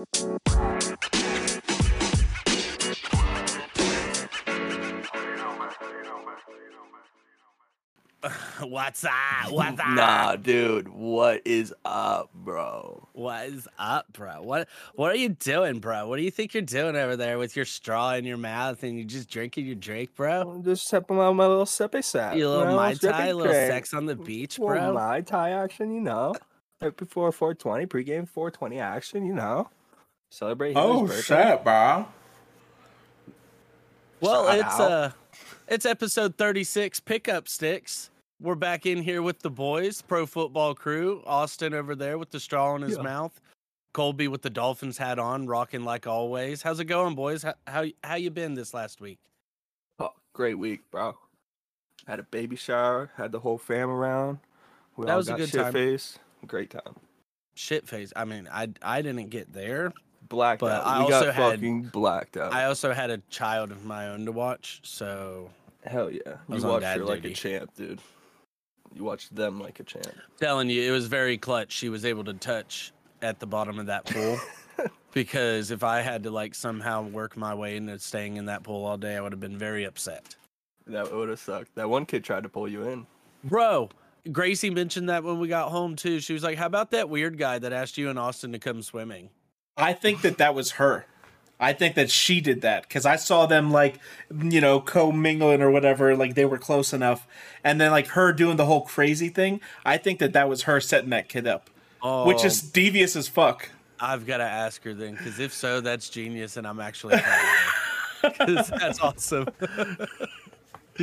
What's up? What's up? Nah, dude, what is up, bro? What is up, bro? What What are you doing, bro? What do you think you're doing over there with your straw in your mouth and you just drinking your drink, bro? I'm just sipping on my little sippy sap. You little mai tai, little drink. sex on the beach, Little bro. Mai Tai action, you know. Right before 420, pregame 420 action, you know. Celebrate. Hitler's Oh birthday. shit, bro. Well, Shout it's out. uh, it's episode 36, pickup sticks. We're back in here with the boys, pro football crew. Austin over there with the straw in his Yeah. mouth. Colby with the Dolphins hat on, rocking like always. How's it going, boys? How how, how you been this last week? Oh, great week, bro. Had a baby shower, had the whole fam around. We That all was a got good shit time. face. Great time. Shit face. I mean, I I didn't get there. Blacked But out. I we also got had- fucking blacked out. I also had a child of my own to watch, so Hell yeah. was You watched her like a champ, dude. You watched them like a champ. telling you, it was very clutch. She was able to touch at the bottom of that pool. because if I had to like somehow work my way into staying in that pool all day, I would have been very upset. That would have sucked. That one kid tried to pull you in. Bro, Gracie mentioned that when we got home too. She was like, "How about that weird guy that asked you and Austin to come swimming?" I think that that was her. I think that she did that because I saw them like, you know, co-mingling or whatever. Like they were close enough, and then like her doing the whole crazy thing. I think that that was her setting that kid up, Oh, which is oh. devious as fuck. I've got to ask her then, because if so, that's genius, and I'm actually proud of her. 'Cause that's awesome.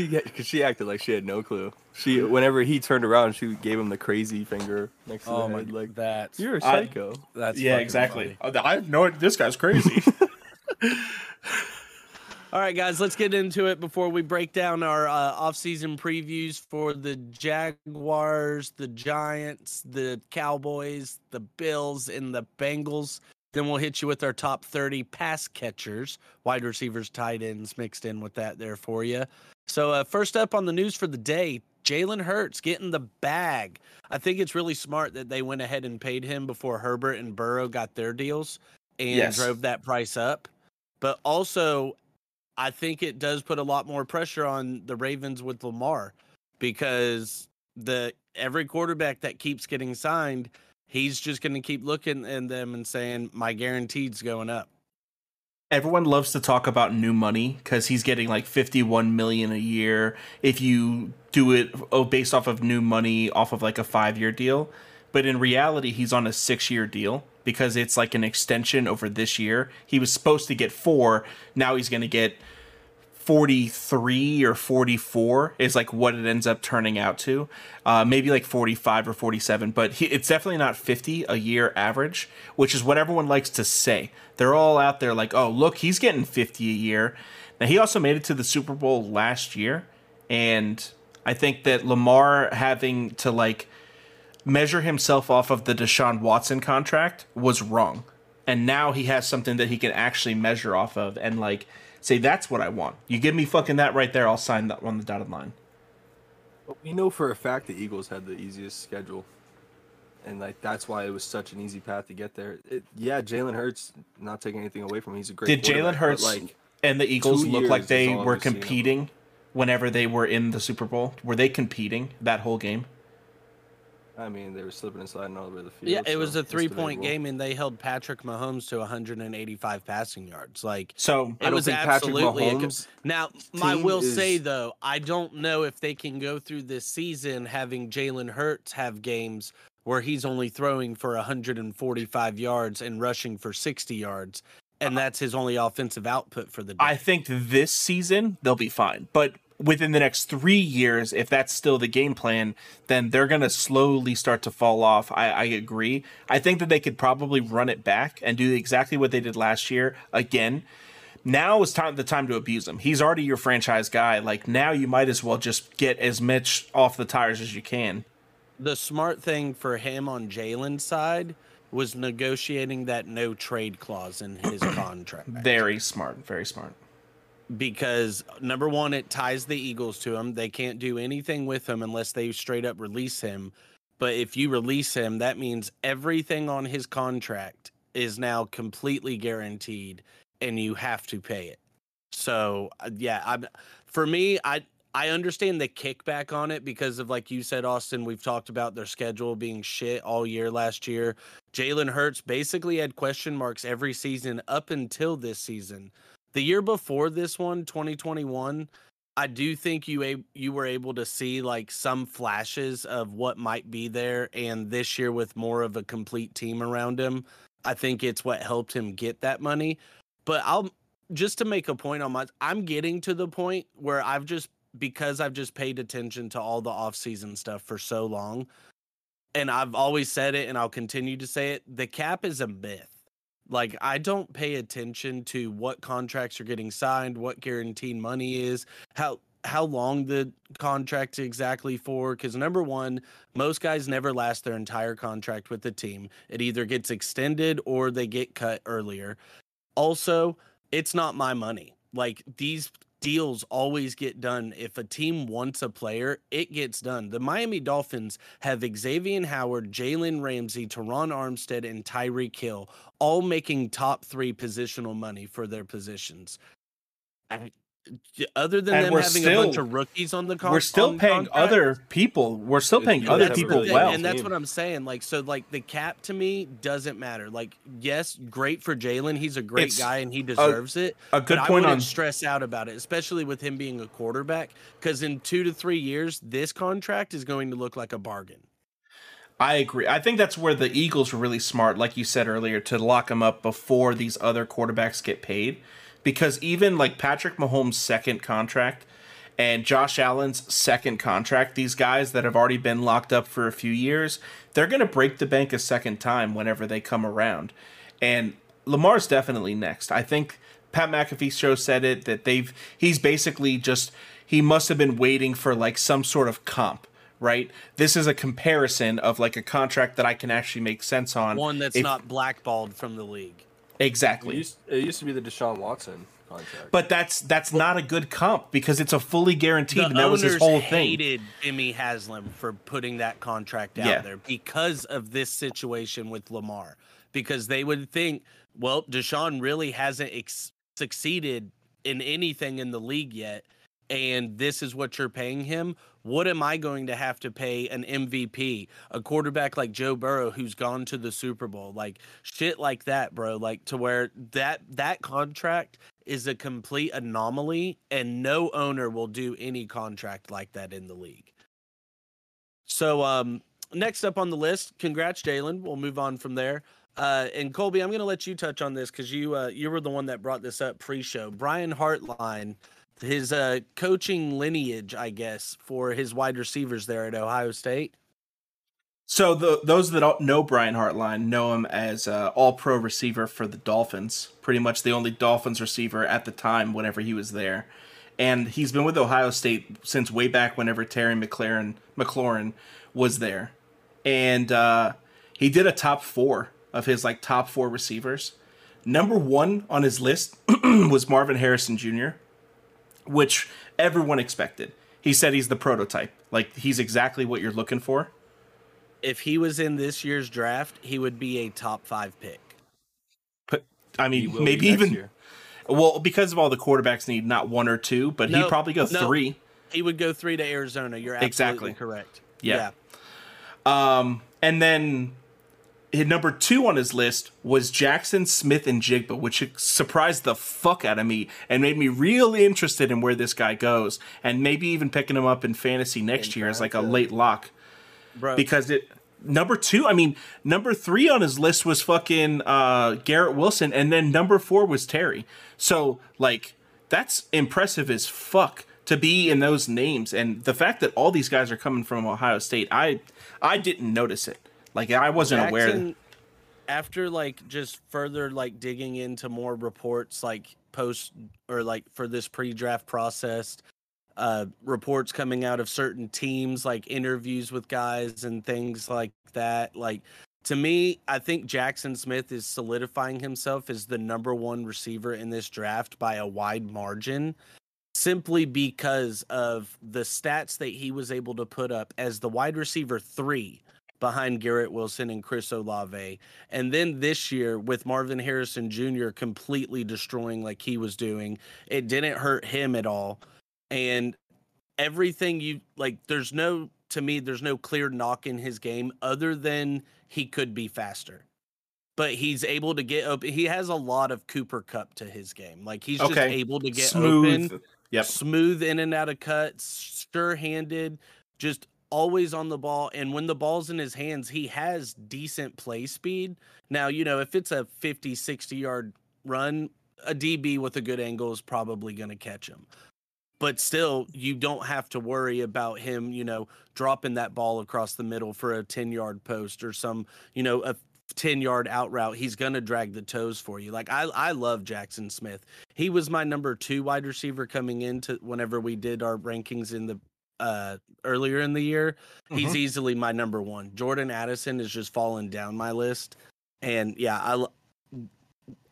Because she acted like she had no clue. She, whenever he turned around, she gave him the crazy finger next to Oh the my, head, like that, you're a psycho. that's yeah, exactly. funny. Oh, I have no. This guy's crazy. All right, guys, let's get into it before we break down our uh, off-season previews for the Jaguars, the Giants, the Cowboys, the Bills, and the Bengals. Then we'll hit you with our top 30 pass catchers, wide receivers, tight ends mixed in with that there for you. So, uh, first up on the news for the day, Jalen Hurts getting the bag. I think it's really smart that they went ahead and paid him before Herbert and Burrow got their deals and Yes. drove that price up. But also, I think it does put a lot more pressure on the Ravens with Lamar because the every quarterback that keeps getting signed, he's just going to keep looking at them and saying my guaranteed's going up. Everyone loves to talk about new money because he's getting like 51 million a year if you do it oh, based off of new money off of like a five year deal. But in reality, he's on a six year deal because it's like an extension over this year. He was supposed to get four. Now he's going to get 43 or 44 is like what it ends up turning out to. Uh, maybe like 45 or 47, but he, it's definitely not 50 a year average, which is what everyone likes to say. They're all out there like, oh, look, he's getting 50 a year. Now, he also made it to the Super Bowl last year, and I think that Lamar having to like measure himself off of the Deshaun Watson contract was wrong. And now he has something that he can actually measure off of and like say that's what I want. You give me fucking that right there, I'll sign that on the dotted line. But we know for a fact the Eagles had the easiest schedule, and like that's why it was such an easy path to get there. It, yeah, Jalen Hurts, not taking anything away from him, he's a great. Did Jalen Hurts like and the Eagles look like they were I've seen of them. competing whenever they were in the Super Bowl? Were they competing that whole game? I mean, they were slipping and sliding all over the field. Yeah, it was a three-point game, and they held Patrick Mahomes to 185 passing yards. Like So I it don't was absolutely a now. I will say though, I don't know if they can go through this season having Jalen Hurts have games where he's only throwing for 145 yards and rushing for 60 yards, and uh, that's his only offensive output for the day. I think this season they'll be fine. But within the next three years, if that's still the game plan, then they're going to slowly start to fall off. I, I agree. I think that they could probably run it back and do exactly what they did last year again. Now is time the time to abuse him. He's already your franchise guy. Like now, you might as well just get as much off the tires as you can. the smart thing for him on Jalen's side was negotiating that no trade clause in his contract. Very smart. Very smart. Because number one, it ties the Eagles to him. They can't do anything with him unless they straight up release him. But if you release him, that means everything on his contract is now completely guaranteed and you have to pay it. So uh, yeah, I'm for me, I I understand the kickback on it because of like you said, Austin. We've talked about their schedule being shit all year last year. Jalen Hurts basically had question marks every season up until this season. The year before this one, 2021, I do think you a- you were able to see like some flashes of what might be there, and this year with more of a complete team around him, I think it's what helped him get that money. But I'll just to make a point on my, I'm getting to the point where I've just because I've just paid attention to all the off-season stuff for so long, and I've always said it, and I'll continue to say it. The cap is a myth. Like I don't pay attention to what contracts are getting signed, what guaranteed money is, how how long the contract exactly for because number one most guys never last their entire contract with the team. It either gets extended or they get cut earlier. Also it's not my money. Like these deals always get done. If a team wants a player it gets done. The miami dolphins have xavier howard jalen ramsey teron armstead and tyreek hill all making top three positional money for their positions. I- other than And them we're having still- a bunch of rookies on the con- We're still paying contract, other people. We're still paying Yeah, other people really- well. and that's what I'm saying. Like, so, like the cap to me doesn't matter. Like, yes, great for Jalen. He's a great It's guy and he deserves it. A good but I point wouldn't on stress out about it, especially with him being a quarterback. Because in two to three years, this contract is going to look like a bargain. I agree. I think that's where the Eagles were really smart, like you said earlier, to lock him up before these other quarterbacks get paid. Because even like Patrick Mahomes' second contract and Josh Allen's second contract, these guys that have already been locked up for a few years, they're going to break the bank a second time whenever they come around. And Lamar's definitely next. I think Pat McAfee's show said it that they've he's basically just he must have been waiting for like some sort of comp right? This is a comparison of like a contract that I can actually make sense on. One that's If- not blackballed from the league. It exactly. used, it used to be the Deshaun Watson contract. But that's that's not a good comp because it's a fully guaranteed, The and that was his owners whole thing. hated Jimmy Haslam for putting that contract out Yeah. there because of this situation with Lamar. Because they would think, well, Deshaun really hasn't ex- succeeded in anything in the league yet, and this is what you're paying him. What am I going to have to pay an MVP, a quarterback like Joe Burrow who's gone to the Super Bowl, like shit like that, bro? Like to where that that contract is a complete anomaly, and no owner will do any contract like that in the league. So, um, next up on the list, congrats, Jalen. We'll move on from there. Uh, and Colby, I'm going to let you touch on this because you uh, you were the one that brought this up pre-show. Brian Hartline, his uh, coaching lineage, I guess, for his wide receivers there at Ohio State. So the those that know Brian Hartline know him as uh, All Pro receiver for the Dolphins. Pretty much the only Dolphins receiver at the time whenever he was there, and he's been with Ohio State since way back whenever Terry McLaurin McLaurin was there, and uh, he did a top four of his like top four receivers. Number one on his list was Marvin Harrison Jr., which everyone expected. He said he's the prototype, like he's exactly what you're looking for. If he was in this year's draft, he would be a top five pick. But I mean, maybe even year. well because of all the quarterbacks need not one or two, but No, he'd probably go no. three. He would go three to Arizona. You're absolutely Exactly. correct. Yeah. Um, and then his number two on his list was Jaxon Smith-Njigba, which surprised the fuck out of me and made me really interested in where this guy goes, and maybe even picking him up in fantasy next year as like a late lock. bro. because it number two i mean number three on his list was fucking uh garrett wilson and then number four was terry so like that's impressive as fuck to be in those names and the fact that all these guys are coming from ohio state i i didn't notice it like i wasn't aware. Jaxon, after like just further like digging into more reports like post or like for this pre-draft process uh reports coming out of certain teams like interviews with guys and things like that like to me i think jaxon smith is solidifying himself as the number one receiver in this draft by a wide margin simply because of the stats that he was able to put up as the wide receiver three behind Garrett Wilson and Chris Olave. And then this year with Marvin Harrison Jr. completely destroying like he was doing, it didn't hurt him at all. And everything you like, there's no, to me, there's no clear knock in his game other than he could be faster. But he's able to get open. He has a lot of Cooper Kupp to his game. Like he's just able to get Smooth. open Yep. smooth in and out of cuts, sure handed, just always on the ball. And when the ball's in his hands, he has decent play speed. Now, you know, if it's a 50, 60 yard run, a DB with a good angle is probably going to catch him. But still, you don't have to worry about him, you know, dropping that ball across the middle for a 10 yard post or some, you know, a 10 yard out route. He's going to drag the toes for you. Like, I, I love Jaxon Smith he was my number two wide receiver coming into whenever we did our rankings in the uh earlier in the year he's Mhm. easily my number one jordan addison is just falling down my list and yeah i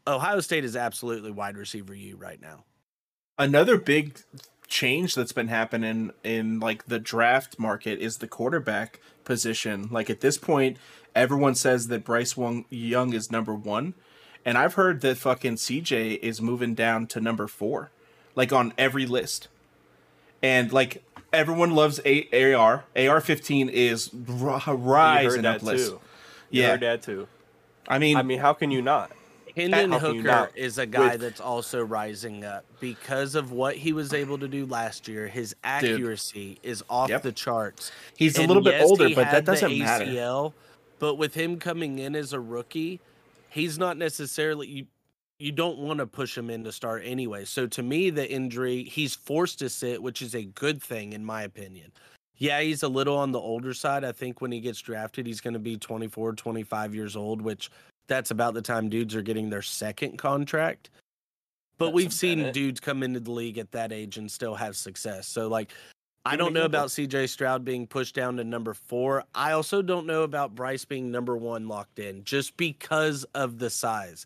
ohio state is absolutely wide receiver you right now Another big change that's been happening in like the draft market is the quarterback position. Like at this point, everyone says that Bryce Young is number one, and I've heard that fucking CJ is moving down to number four, like on every list. And like everyone loves A- AR. AR fifteen is r- You rising heard up list. too. You Yeah. heard that too. I mean, I mean, how can you not? Hendon How can you Hooker not? is a guy With- that's also rising up because of what he was able to do last year. His accuracy is off Yep. the charts. he's a little bit yes, older, but that doesn't matter. ACL, but with him coming in as a rookie, he's not necessarily you. You don't want to push him in to start anyway. So to me, the injury he's forced to sit, which is a good thing in my opinion. Yeah, he's a little on the older side. I think when he gets drafted, he's going to be 24, 25 years old, which that's about the time dudes are getting their second contract. But That's we've seen dudes come into the league at that age and still have success. So like I don't know about CJ Stroud being pushed down to number 4. I also don't know about Bryce being number 1 locked in just because of the size.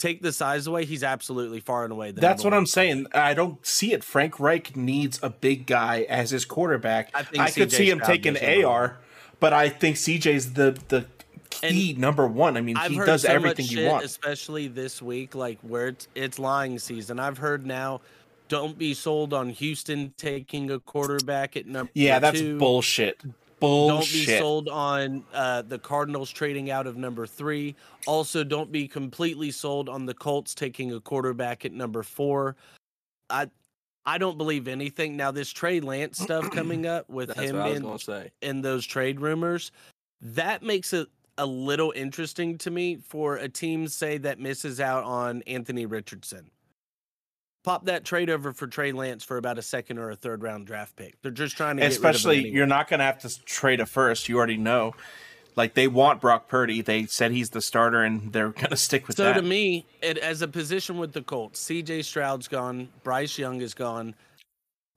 Take the size away, he's absolutely far and away the That's what I'm saying. I don't see it. Frank Reich needs a big guy as his quarterback. I I, could see him taking AR, but I think CJ's the the key number one. I mean, I've he does so everything much you want. especially this week, like where it's, it's lying season. I've heard now, don't be sold on Houston taking a quarterback at number Yeah, that's two. bullshit. Don't be sold on uh, the Cardinals trading out of number three. Also, don't be completely sold on the Colts taking a quarterback at number four. I I don't believe anything. Now, this Trey Lance stuff coming up with That's him what I was being gonna say. in those trade rumors, that makes it a little interesting to me for a team say that misses out on Anthony Richardson. Pop that trade over for Trey Lance for about a second or a third round draft pick. They're just trying to get rid of him Especially, anyway. you're not going to have to trade a first. You already know. Like they want Brock Purdy. They said he's the starter, and they're going to stick with So that. So to me, it, as a position with the Colts, CJ Stroud's gone, Bryce Young is gone.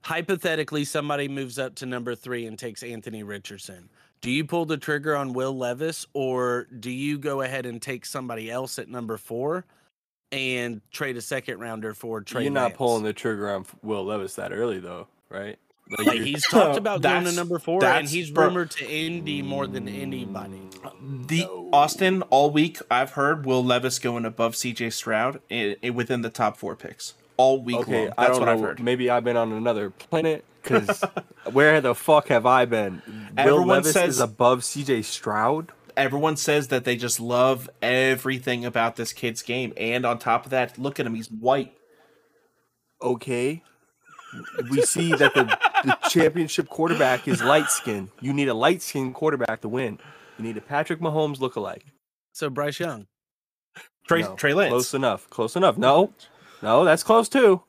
Hypothetically, somebody moves up to number three and takes Anthony Richardson. Do you pull the trigger on Will Levis, or do you go ahead and take somebody else at number four and trade a second rounder for Trey? You're not Lance? pulling the trigger on Will Levis that early, though, right? Like, Like he's talked about going to number four, and he's bro- rumored to Indy more than anybody. The Austin all week I've heard Will Levis going above CJ Stroud i i- within the top four picks all week okay, long. I That's don't what know. I've heard. Maybe I've been on another planet because where the fuck have I been? Will Everyone Levis says- is above CJ Stroud. Everyone says that they just love everything about this kid's game, and on top of that, look at him—he's white. Okay. We see that the, the championship quarterback is light skinned. You need a light skinned quarterback to win. You need a Patrick Mahomes lookalike. So Bryce Young. Trey, No, Trey Lance. Close enough. Close enough. No. No, that's close too.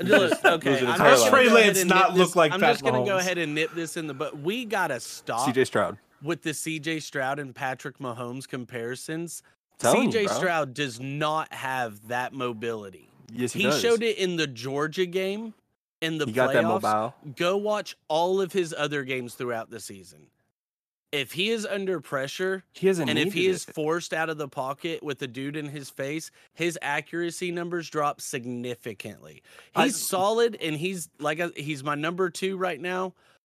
Look, okay, Losing I'm just gonna Trey go Lance not nip look this- like I'm Pat just gonna go ahead and nip this in the butt. We gotta stop CJ Stroud. With the CJ Stroud and Patrick Mahomes comparisons. You, CJ. Stroud does not have that mobility. Yes, he, He, showed it in the Georgia game in the He playoffs. got that mobile. Go watch all of his other games throughout the season. If he is under pressure He hasn't and if he needed is forced out of the pocket with a dude in his face, his accuracy numbers drop significantly. I- He's solid and he's like a, he's my number 2 right now,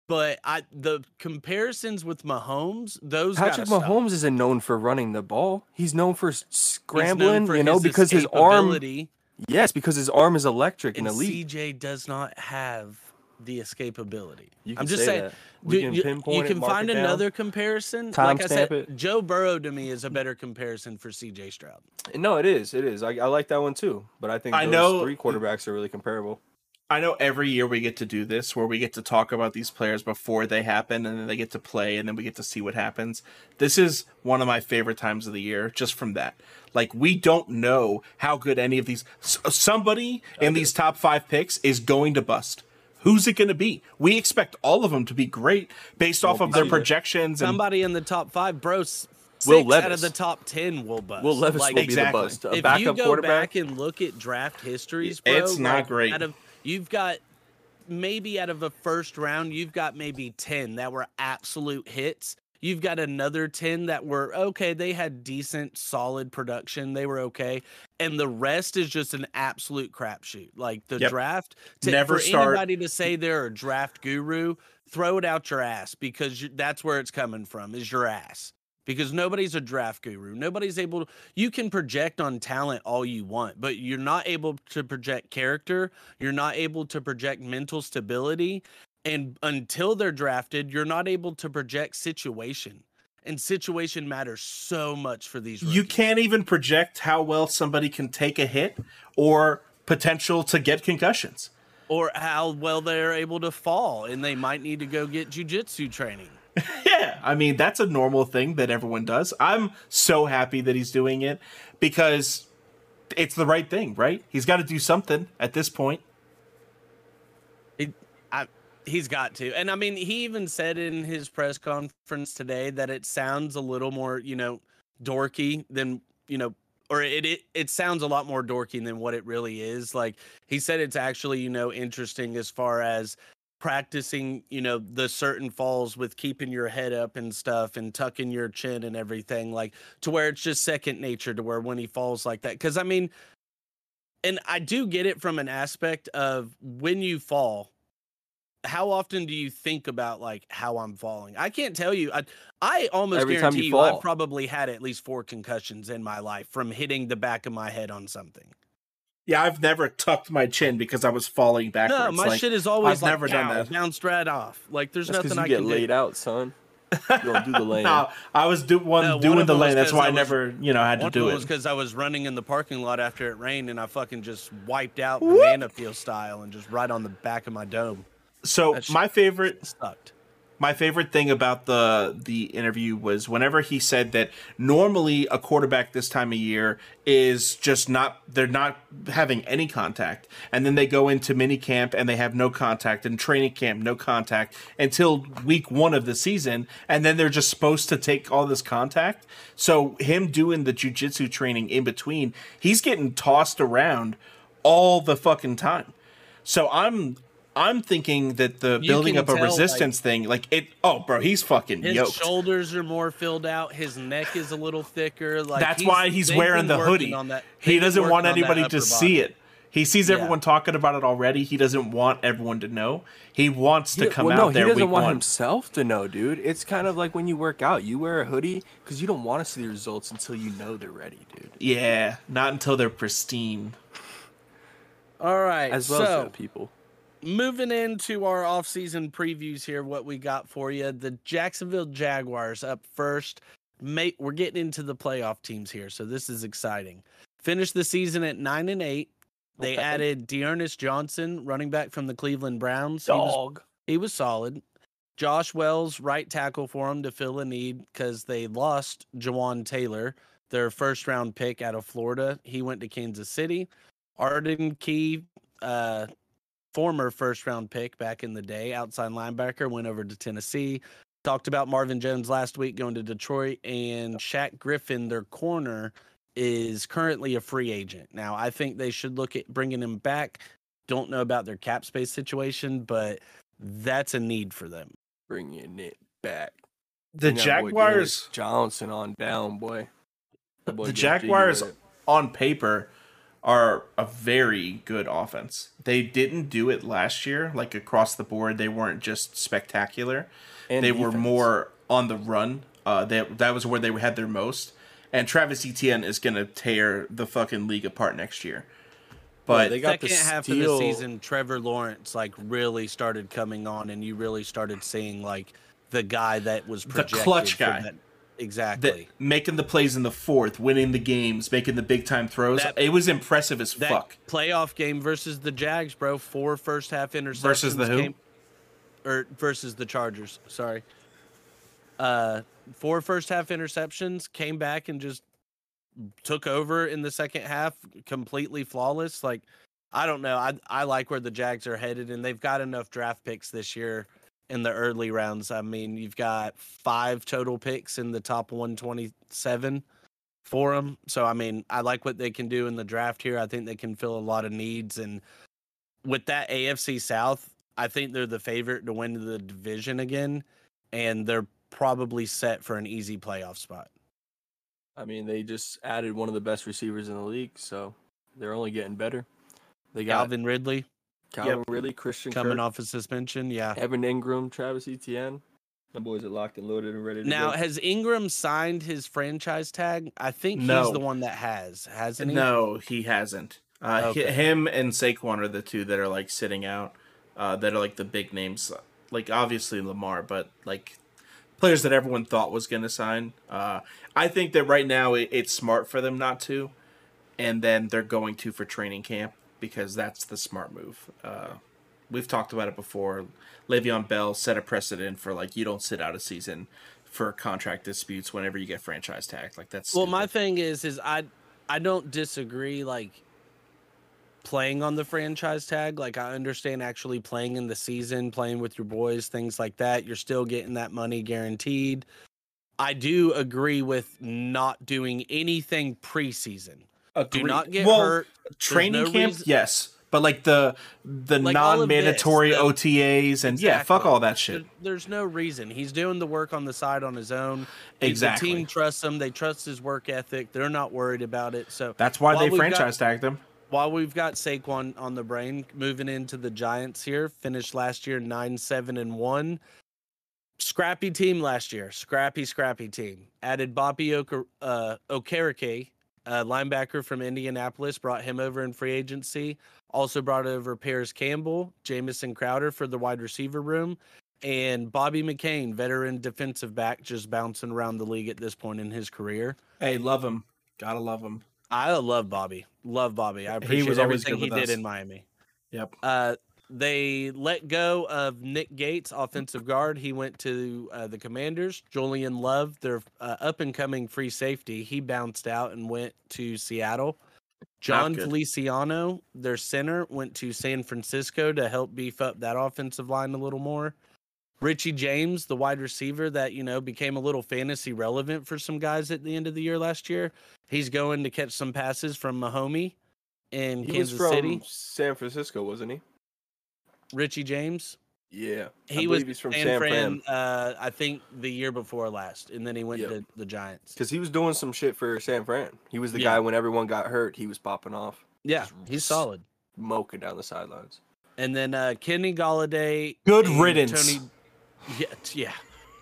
But I the comparisons with Mahomes, those Patrick gotta stop. Mahomes isn't known for running the ball. He's known for s- He's known scrambling, for you know, his because his arm. escapability, Yes, because his arm is electric and, and elite. CJ does not have the escapability. You I'm can just say saying. that. We do- can you, pinpoint you can mark find it another comparison. Time like I said, it. Joe Burrow to me is a better comparison for CJ Stroud. No, it is. It is. I, I like that one too. But I think I those know- three quarterbacks are really comparable. I know every year we get to do this where we get to talk about these players before they happen and then they get to play and then we get to see what happens. This is one of my favorite times of the year just from that. Like we don't know how good any of these s- somebody in these top 5 picks is going to bust. Who's it going to be? We expect all of them to be great based off Won't of their CJ. projections and Somebody in the top five, bros s- Will Six out of the top ten will bust. Will Levis Like, will Exactly. be the bust. A if you go quarterback. back and look at draft histories, bro, It's not like, great. Out of you've got maybe out of a first round, you've got maybe ten that were absolute hits. You've got another ten that were okay. They had decent, solid production. They were okay, and the rest is just an absolute crapshoot. Like the Yep. draft, to, Never for start- anybody to say they're a draft guru, throw it out your ass because you, that's where it's coming from. Is your ass because nobody's a draft guru. Nobody's able to, you can project on talent all you want, but you're not able to project character. You're not able to project mental stability. And until they're drafted, you're not able to project situation. And situation matters so much for these. you can't even project how well somebody can take a hit or potential to get concussions. or how well they're able to fall, and they might need to go get jujitsu training. Yeah, I mean that's a normal thing that everyone does. I'm so happy that he's doing it because it's the right thing, right? He's got to do something at this point. He, I, he's got to, and I mean, he even said in his press conference today that it sounds a little more, you know, dorky than you know, or it it it sounds a lot more dorky than what it really is. Like he said, it's actually you know interesting as far as practicing you know the certain falls with keeping your head up and stuff and tucking your chin and everything like to where it's just second nature to where when he falls like that because i mean and i do get it from an aspect of when you fall how often do you think about like how i'm falling? I can't tell you i, I almost Every guarantee you you, i've probably had at least four concussions in my life from hitting the back of my head on something Yeah, I've never tucked my chin because I was falling backwards. no my like, shit is always I've like never done pow, that. bounced right off like there's That's nothing because i you get can laid do out, son. You don't do the lane. No, I was do one No, doing of the them was lane. That's 'cause why I I was- never, you know, had to do it. was because I was running in the parking lot after it rained, and I fucking just wiped out banana peel style and just right on the back of my dome. so that my favorite Sucked. My favorite thing about the the interview was whenever he said that normally a quarterback this time of year is just not they're not having any contact. And then they go into mini camp and they have no contact and training camp no contact until week 1 of the season. And then they're just supposed to take all this contact. So him doing the jujitsu training in between he's getting tossed around all the fucking time. So I'm I'm thinking that the You building can up a tell, like- resistance thing, like it. Oh, bro, he's fucking His yoked. shoulders are more filled out. His neck is a little thicker. Like That's why he's wearing the hoodie. on that- He doesn't want anybody to upper see it. He sees Yeah. everyone talking about it already. He doesn't want everyone to know. He wants to Yeah, come well, out no, there he doesn't week want one. himself to know, dude. It's kind of like when you work out. You wear a hoodie because you don't want to see the results until you know they're ready, dude. Yeah, not until they're pristine. All right. As well so, as people. Moving into our off-season previews here, what we got for you: the Jacksonville Jaguars up first. Mate, we're getting into the playoff teams here, so this is exciting. Finished the season at nine and eight. They Okay. added D'Ernest Johnson, running back from the Cleveland Browns. He was Dog. he was solid. Josh Wells, right tackle for him to fill a need because they lost Jawaan Taylor, their first round pick out of Florida. He went to Kansas City. Arden Key, uh, former first round pick back in the day, outside linebacker, went over to Tennessee. Talked about Marvin Jones last week going to Detroit, and Shaq Griffin, their corner, is currently a free agent. Now, I think they should look at bringing him back. Don't know about their cap space situation, but that's a need for them. Bringing it back. The Bring that boy Derek Jaguars, Johnson on down, boy. That boy the Jaguars on paper are a very good offense. They didn't do it last year, like across the board. They weren't just spectacular. And they were more on the run. Uh, they, that was where they had their most. And Travis Etienne is gonna tear the fucking league apart next year. But they got the Second half of the season, Trevor Lawrence like really started coming on, and you really started seeing like the guy that was projected clutch guy. that- the, Exactly. making the plays in the fourth, winning the games, making the big time throws, That- it was impressive as fuck. playoff game versus the Jags, bro. Four first half interceptions Versus the who? Came, or versus the Chargers. Sorry. Uh, four first half interceptions came back and just took over in the second half, completely flawless. Like, I don't know. I I like where the Jags are headed, and they've got enough draft picks this year in the early rounds. I mean, you've got five total picks in the top 127 for them. So I mean, I like what they can do in the draft here. I think they can fill a lot of needs, and with that AFC South, I think they're the favorite to win the division again, and they're probably set for an easy playoff spot. I mean, they just added one of the best receivers in the league, so they're only getting better. They got Calvin Ridley Calvin, Ridley, Christian coming Kirk, off a suspension, yeah. Evan Engram, Travis Etienne. The boys are locked and loaded and ready to go. Now, go. has Engram signed his franchise tag? I think No. he's the one that has, hasn't he? No, he hasn't. Uh, Okay. him and Saquon are the two that are like sitting out. Uh, that are like the big names. Like obviously Lamar, but like players that everyone thought was going to sign. Uh, I think that right now it, it's smart for them not to, and then they're going to for training camp because that's the smart move. Uh, we've talked about it before. Le'Veon Bell set a precedent for like you don't sit out a season for contract disputes whenever you get franchise tagged. Like that's Well, my thing is, is I, I don't disagree. Like playing on the franchise tag, like I understand actually playing in the season, playing with your boys, things like that. You're still getting that money guaranteed. I do agree with not doing anything preseason. Do not get Well, hurt. training no camp reason- yes but like the the Like all of this, non-mandatory the- otas and yeah fuck all that shit There's no reason. He's doing the work on the side on his own. He- Exactly. The team trusts him. They trust his work ethic. They're not worried about it. So that's why they we've got- franchise tagged him while we've got Saquon on the brain, moving into the Giants here, finished last year nine seven and one. Scrappy team last year, scrappy scrappy team. Added Bobby Oker, uh, Okereke, a linebacker from Indianapolis, brought him over in free agency. Also brought over Parris Campbell, Jamison Crowder for the wide receiver room, and Bobby McCain, veteran defensive back, just bouncing around the league at this point in his career. hey love him gotta love him I love Bobby. Love Bobby. I He appreciate was everything he with did in Miami. yep Uh, they let go of Nick Gates, offensive guard. He went to uh, the Commanders. Julian Love, their uh, up and coming free safety, he bounced out and went to Seattle. John. Feliciano, their center, went to San Francisco to help beef up that offensive line a little more. Richie James, the wide receiver that, you know, became a little fantasy relevant for some guys at the end of the year last year. He's going to catch some passes from Mahomie in he Kansas was from City. San Francisco, wasn't he? Richie James. Yeah, I He was he's from San, San Fran, Fran uh, I think the year before last, and then he went Yep. to the Giants. because he was doing some shit for San Fran. He was the Yeah. guy when everyone got hurt. He was popping off, Yeah, Just he's solid. smoking down the sidelines. And then uh, Kenny Golladay, Good riddance. Tony, yeah, yeah,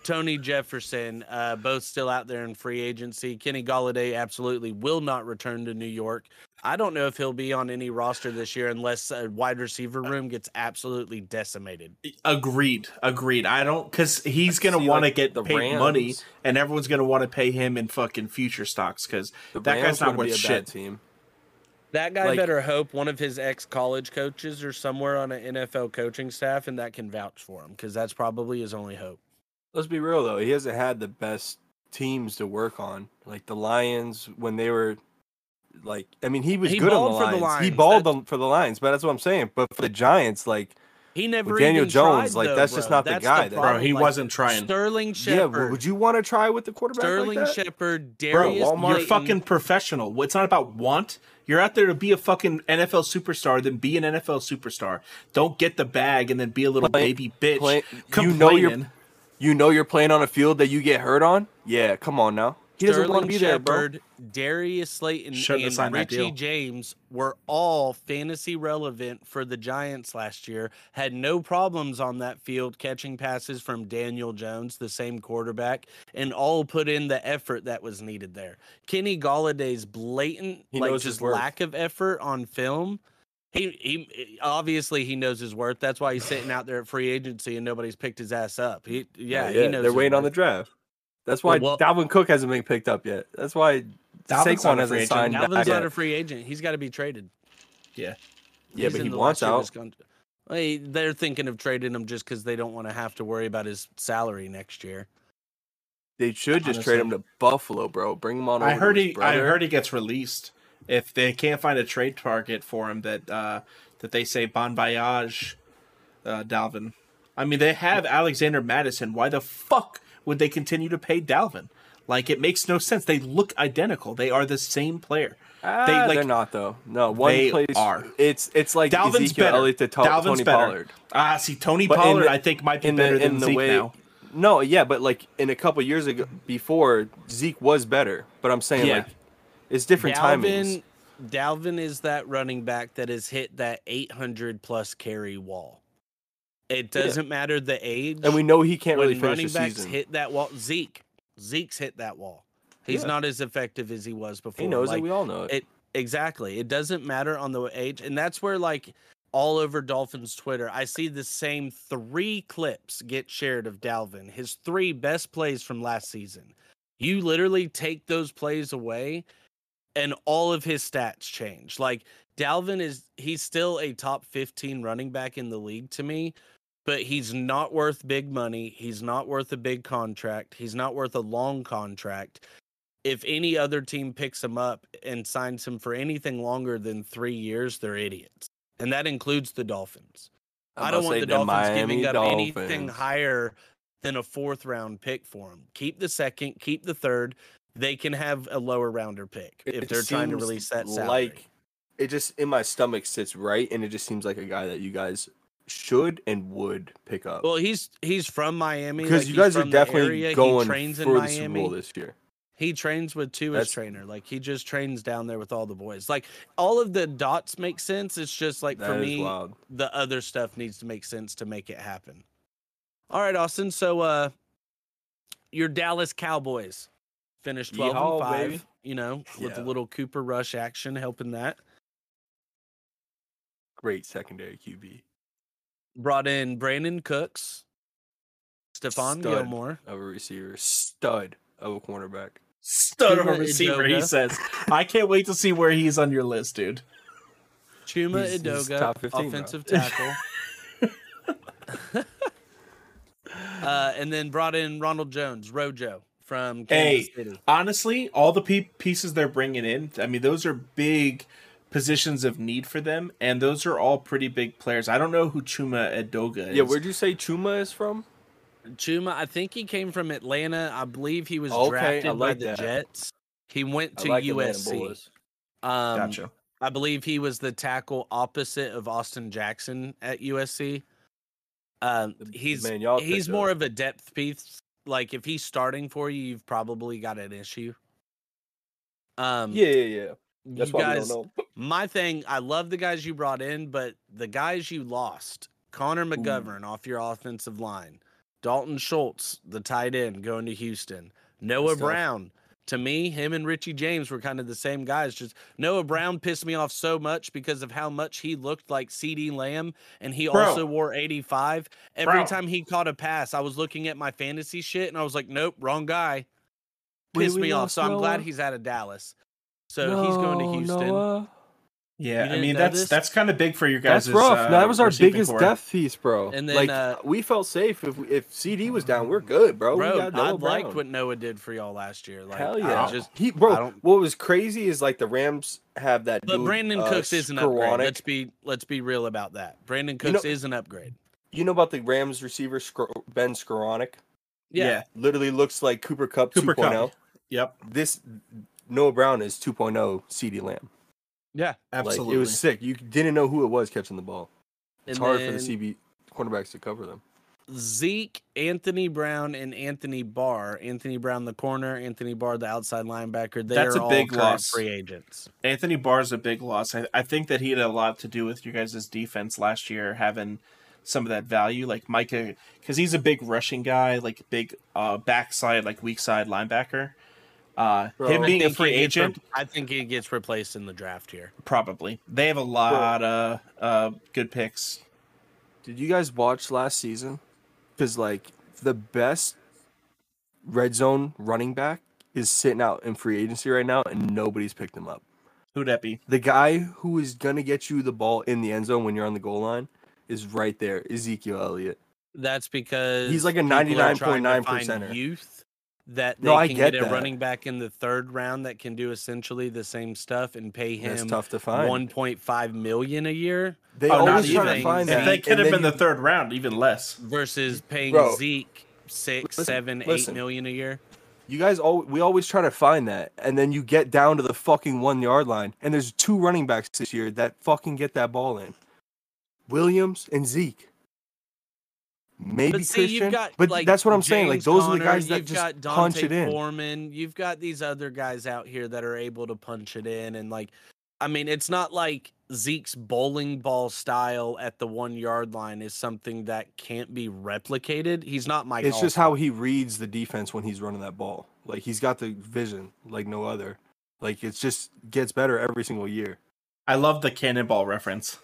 Tony Jefferson, uh, both still out there in free agency. Kenny Golladay absolutely will not return to New York. I don't know if he'll be on any roster this year unless a wide receiver room gets absolutely decimated. agreed agreed i don't because he's gonna want to get the paid money and everyone's gonna want to pay him in fucking future stocks because that Rams guy's not wouldn't worth be a shit bad team. That guy Like- better hope one of his ex college coaches or somewhere on an NFL coaching staff and that can vouch for him because that's probably his only hope. Let's be real though. He hasn't had the best teams to work on. Like the Lions when they were like I mean he was He good on the balled for the Lions. He balled That's- the, for the Lions, but that's what I'm saying. But for the Giants, like He never With Daniel even Jones, tried, like, though, that's just bro. not the That's guy that- bro he Like, wasn't trying Sterling yeah, Shepard. w- would you want to try with the quarterback Sterling like that? Shepard, Bro, Walmart- you're fucking professional. It's not about want. You're out there to be a fucking NFL superstar, then be an NFL superstar. Don't get the bag and then be a little Play- baby bitch. play- you know you're- complaining. You know you're playing on a field that you get hurt on? Yeah, come on now. He doesn't want to be there, bro. Darius Slayton, Shouldn't and signed Richie. James were all fantasy relevant for the Giants last year. Had no problems on that field catching passes from Daniel Jones, the same quarterback, and all put in the effort that was needed there. Kenny Golladay's blatant, He like just lack of effort on film. He, he obviously he knows his worth. That's why he's sitting out there at free agency and nobody's picked his ass up. He yeah, he knows they're his waiting on the draft. That's why Well- Dalvin Cook hasn't been picked up yet. That's why Dalvin's Saquon hasn't agent. signed Dalvin's not a free agent. He's got to be traded. Yeah. Yeah, He's but he wants last year of out. his con- Well, he- they're thinking of trading him just because they don't want to have to worry about his salary next year. They should just trade him to Buffalo, bro. Bring him on. I over heard to his he. I heard he gets released if they can't find a trade target for him. That uh, that they say bon voyage, uh, Dalvin. I mean, they have Alexander Mattison. Why the fuck would they continue to pay Dalvin? Like it makes no sense. They look identical. They are the same player. Ah, they, like- are not though. No, one They plays. are. It's it's like Dalvin's Ezekiel better. Elliott to Dalvin's Tony better. Pollard. Ah, see, Tony But Pollard, the- I think might be the better in than the Zeke way. now. No, yeah, but like in a couple years ago, before Zeke was better. But I'm saying Yeah. like it's different timings. Dalvin, Dalvin is that running back that has hit that 800 plus carry wall. It doesn't matter the age. And we know he can't when really finish the season. running backs season. hit that wall. Zeke, Zeke's hit that wall. He's Yeah. not as effective as he was before. he knows Like, it. We all know it. it exactly it doesn't matter on the age and that's where like all over dolphins twitter i see the same three clips get shared of dalvin his three best plays from last season you literally take those plays away and all of his stats change like dalvin is he's still a top 15 running back in the league to me but he's not worth big money he's not worth a big contract he's not worth a long contract if any other team picks him up and signs him for anything longer than three years, they're idiots. And that includes the Dolphins. I'm I don't want the Dolphins giving Miami up anything higher than a fourth round pick for him. Keep the second, keep the third. They can have a lower rounder pick It- if they're trying to release that salary. Like it just in my stomach sits right, and it just seems like a guy that you guys should and would pick up well, he's he's from Miami because like, you guys are definitely going for the Super Bowl this year. He trains with Tua's That's- trainer. Like he just trains down there with all the boys. Like all of the dots make sense. It's just like That for me, wild. the other stuff needs to make sense to make it happen. All right, Austin. So uh your Dallas Cowboys finished 12 Yeehaw, and 5, baby. you know, with a little Cooper Rush action helping that. Great secondary QB Brought in Brandin Cooks, Stephon Stud. Gilmore. of a receiver, stud of a cornerback. Stud of a Chuma receiver, he says. I can't wait to see where he's on your list, dude. Chuma He's- he's Idoga, top 15, bro. offensive tackle. uh, and then brought in Ronald Jones, Rojo from Kansas Hey, City. honestly, all the pe- pieces they're bringing in, I mean, those are big positions of need for them, and those are all pretty big players. I don't know who Chuma Edoga is. Yeah, where'd you say Chuma is from? Chuma, I think he came from Atlanta. I believe he was Okay, I drafted by the that. Jets. He went to like USC. Um, gotcha. I believe he was the tackle opposite of Austin Jackson at USC. Um, The- the he's man he's more up. of a depth piece. Like if he's starting for you, you've probably got an issue. Um, Yeah, yeah, yeah. That's you guys, don't know. my thing, I love the guys you brought in, but the guys you lost, Connor McGovern off your offensive line, Dalton Schultz, the tight end going to Houston, Noah. Brown. To me, him and Richie James were kind of the same guys. Just Noah mm. Brown pissed me off so much because of how much he looked like CeeDee Lamb, and he Bro. also wore 85. Every Bro. time he caught a pass, I was looking at my fantasy shit, and I was like, nope, wrong guy. Pissed we me off. So I'm glad he's out of Dallas. So he's going to Houston. Noah. Yeah, I mean that's this? that's kind of big for your guys. That's rough. Uh, that was our biggest core. death piece, bro. And then, like uh, we felt safe if if CeeDee was down, we're good, bro. Bro, we got I liked what Noah did for y'all last year. Like, Hell I yeah, just, he I bro. don't- What was crazy is like the Rams have that. but dude, Brandin uh, Cooks is an upgrade. Skowronek. Let's be let's be real about that. Brandin You know- Cooks is an upgrade. You know about the Rams receiver Ben Skowronek? Yeah, Literally looks like Cooper Kupp Cooper 2.0. Kupp. Yep, This Noah Brown is 2.0 CeeDee Lamb. Yeah. absolutely. Like, it was sick. You didn't know who it was catching the ball. It's And hard for the CB cornerbacks to cover them. Zeke, Anthony Brown, and Anthony Barr. Anthony Brown, the corner. Anthony Barr, the outside linebacker. They That's are a all big loss. free agents. Anthony Barr is a big loss. I, I think that he had a lot to do with your guys' defense last year, having some of that value, like Micah, because he's a big rushing guy, like big uh, backside, like weak side linebacker. Uh, Bro, him being a free gets re- agent, I think he gets replaced in the draft here. probably. They have a lot of uh, good picks. Did you guys watch last season? Because like the best red zone running back is sitting out in free agency right now, and nobody's picked him up. Who'd that be? The guy who is gonna get you the ball in the end zone when you're on the goal line is right there, Ezekiel Elliott. That's because He's like a people are trying to 99.9 find percenter. Youth that they No, I can get get, a that. running back in the third round that can do essentially the same stuff and pay That's him tough to find. 1.5 million a year They Oh, not always try to even. find If that. If they could have then been the third round, even less. versus paying Bro, Zeke six, listen- seven, eight listen. million a year. You guys, all we always try to find that, and then you get down to the fucking one yard line, and there's two running backs this year that fucking get that ball in, Williams and Zeke. Maybe But see, Christian, you've got but like that's what I'm saying. Like James those are the guys that just got punch it in. Foreman, you've got these other guys out here that are able to punch it in, and like, I mean, it's not like Zeke's bowling ball style at the one yard line is something that can't be replicated. He's not Mike. It's just how he reads the defense when he's running that ball. Like he's got the vision like no other. Like it's just gets better every single year. I love the cannonball reference.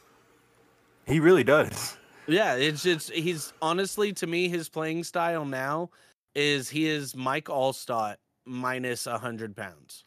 He really does. Yeah, it's just he's honestly to me his playing style now is he is Mike Alstott minus a hundred pounds.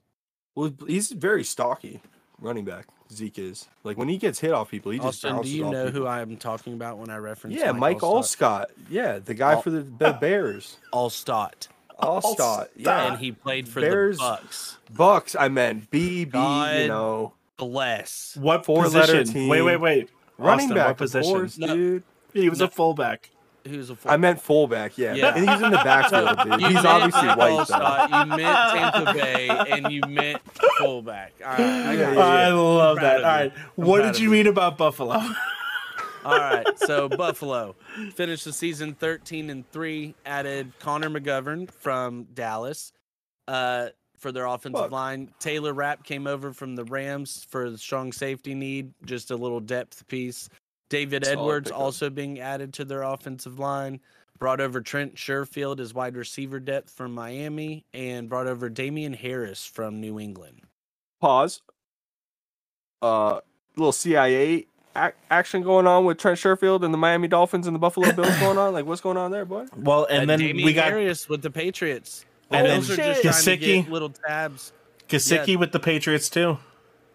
Well, he's very stocky running back. Zeke is like when he gets hit off people, he just Austin, do you know people. who I'm talking about when I reference? Yeah, Mike Alstott. Yeah, the guy All- for the, the Bears. Alstott, Alstott. Yeah. and he played for Bears- the Bucks. Bucks, I meant B B, you know. Bless. What Four-letter position? team. Wait, wait, wait. Running Austin, back, what of position? course, No. dude. He was No. a fullback. Who's a I meant fullback, yeah. Yeah. And he's in the backfield, dude. You He's obviously white, though. Alstott, you meant Tampa Bay, and you meant fullback. All right, I Yeah, got yeah. I love that. of All you. right. I'm What did you you. mean about Buffalo? All right, so Buffalo finished the season 13 and 3, added Connor McGovern from Dallas uh, for their offensive Fuck. line. Taylor Rapp came over from the Rams for the strong safety need, just a little depth piece. David Solid Edwards pickup. also being added to their offensive line. Brought over Trent Sherfield as wide receiver depth from Miami, and brought over Damien Harris from New England. Pause. Uh, little CIA ac- action going on with Trent Sherfield and the Miami Dolphins and the Buffalo Bills going on. Like, what's going on there, boy? Well, and Uh, then Damien we got Harris with the Patriots. The And Bills then are just trying to Gesicki. get little tabs. Gesicki yeah. with the Patriots too.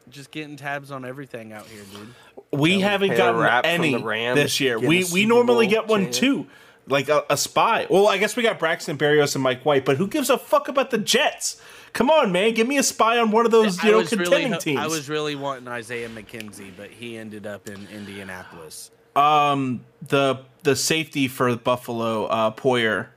just getting tabs on everything out here, dude. We Yeah, haven't Taylor gotten Rapp from any the Rams this year. getting We we normally get one chance. too, like a, a spy. Well, I guess we got Braxton Berrios and Mike White, but who gives a fuck about the Jets? Come on, man, give me a spy on one of those you I know was really, contending teams. I was really wanting Isaiah McKenzie, but he ended up in Indianapolis. um the the safety for Buffalo, uh, Poyer.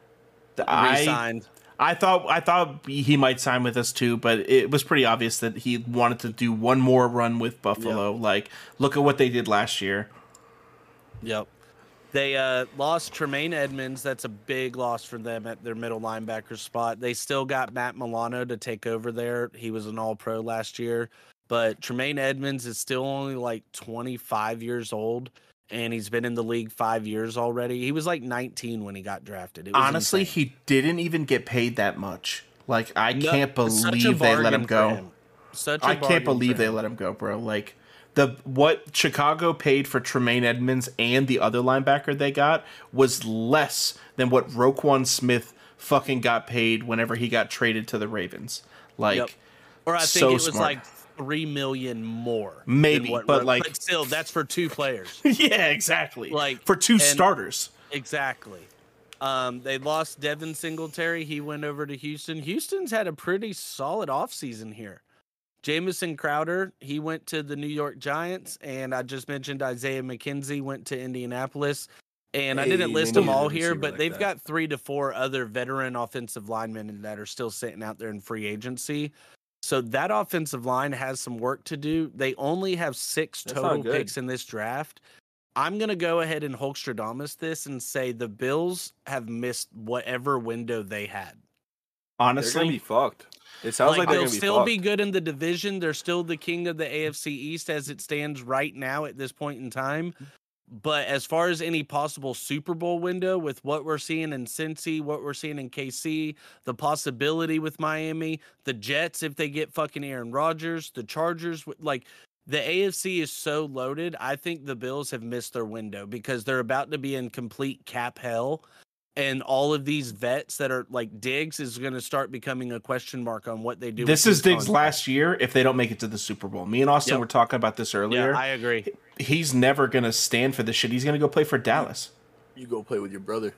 I Resigned. I thought I thought he might sign with us too, but it was pretty obvious that he wanted to do one more run with Buffalo. Like, look at what they did last year. Yep. They uh, lost Tremaine Edmunds. That's a big loss for them at their middle linebacker spot. They still got Matt Milano to take over there. He was an all pro last year. But Tremaine Edmunds is still only like 25 years old, and he's been in the league five years already. He was like 19 when he got drafted. It was Honestly, insane. he didn't even get paid that much. Like, I No, can't believe they let him go. him. Such a I can't believe they let him go, bro. Like the what Chicago paid for Tremaine Edmunds and the other linebacker they got was less than what Roquan Smith fucking got paid whenever he got traded to the Ravens. Like Yep. Or I think so it was smart. like three million more. Maybe, but like- still, that's for two players. yeah, exactly. Like, for two starters. exactly. Um, they lost Devin Singletary. He went over to Houston. Houston's had a pretty solid offseason here. Jamison Crowder, he went to the New York Giants, and I just mentioned Isaiah McKenzie went to Indianapolis. And I didn't list them all here, but like they've that. got three to four other veteran offensive linemen that are still sitting out there in free agency. So that offensive line has some work to do. They only have six That's total picks in this draft. I'm gonna go ahead and Hulkstradamus this and say the Bills have missed whatever window they had. They're Honestly, gonna be fucked. It sounds like, like they're they'll be still fucked. be good in the division. They're still the king of the AFC East as it stands right now at this point in time. But as far as any possible Super Bowl window with what we're seeing in Cincy, what we're seeing in KC, the possibility with Miami, the Jets if they get fucking Aaron Rodgers, the Chargers, like the AFC is so loaded. I think the Bills have missed their window because they're about to be in complete cap hell. And all of these vets that are like Diggs is going to start becoming a question mark on what they do. this is his Diggs contract. last year if they don't make it to the Super Bowl. Me and Austin Yep. were talking about this earlier. Yeah, I agree. He's never going to stand for this shit. He's going to go play for Dallas. You go play with your brother.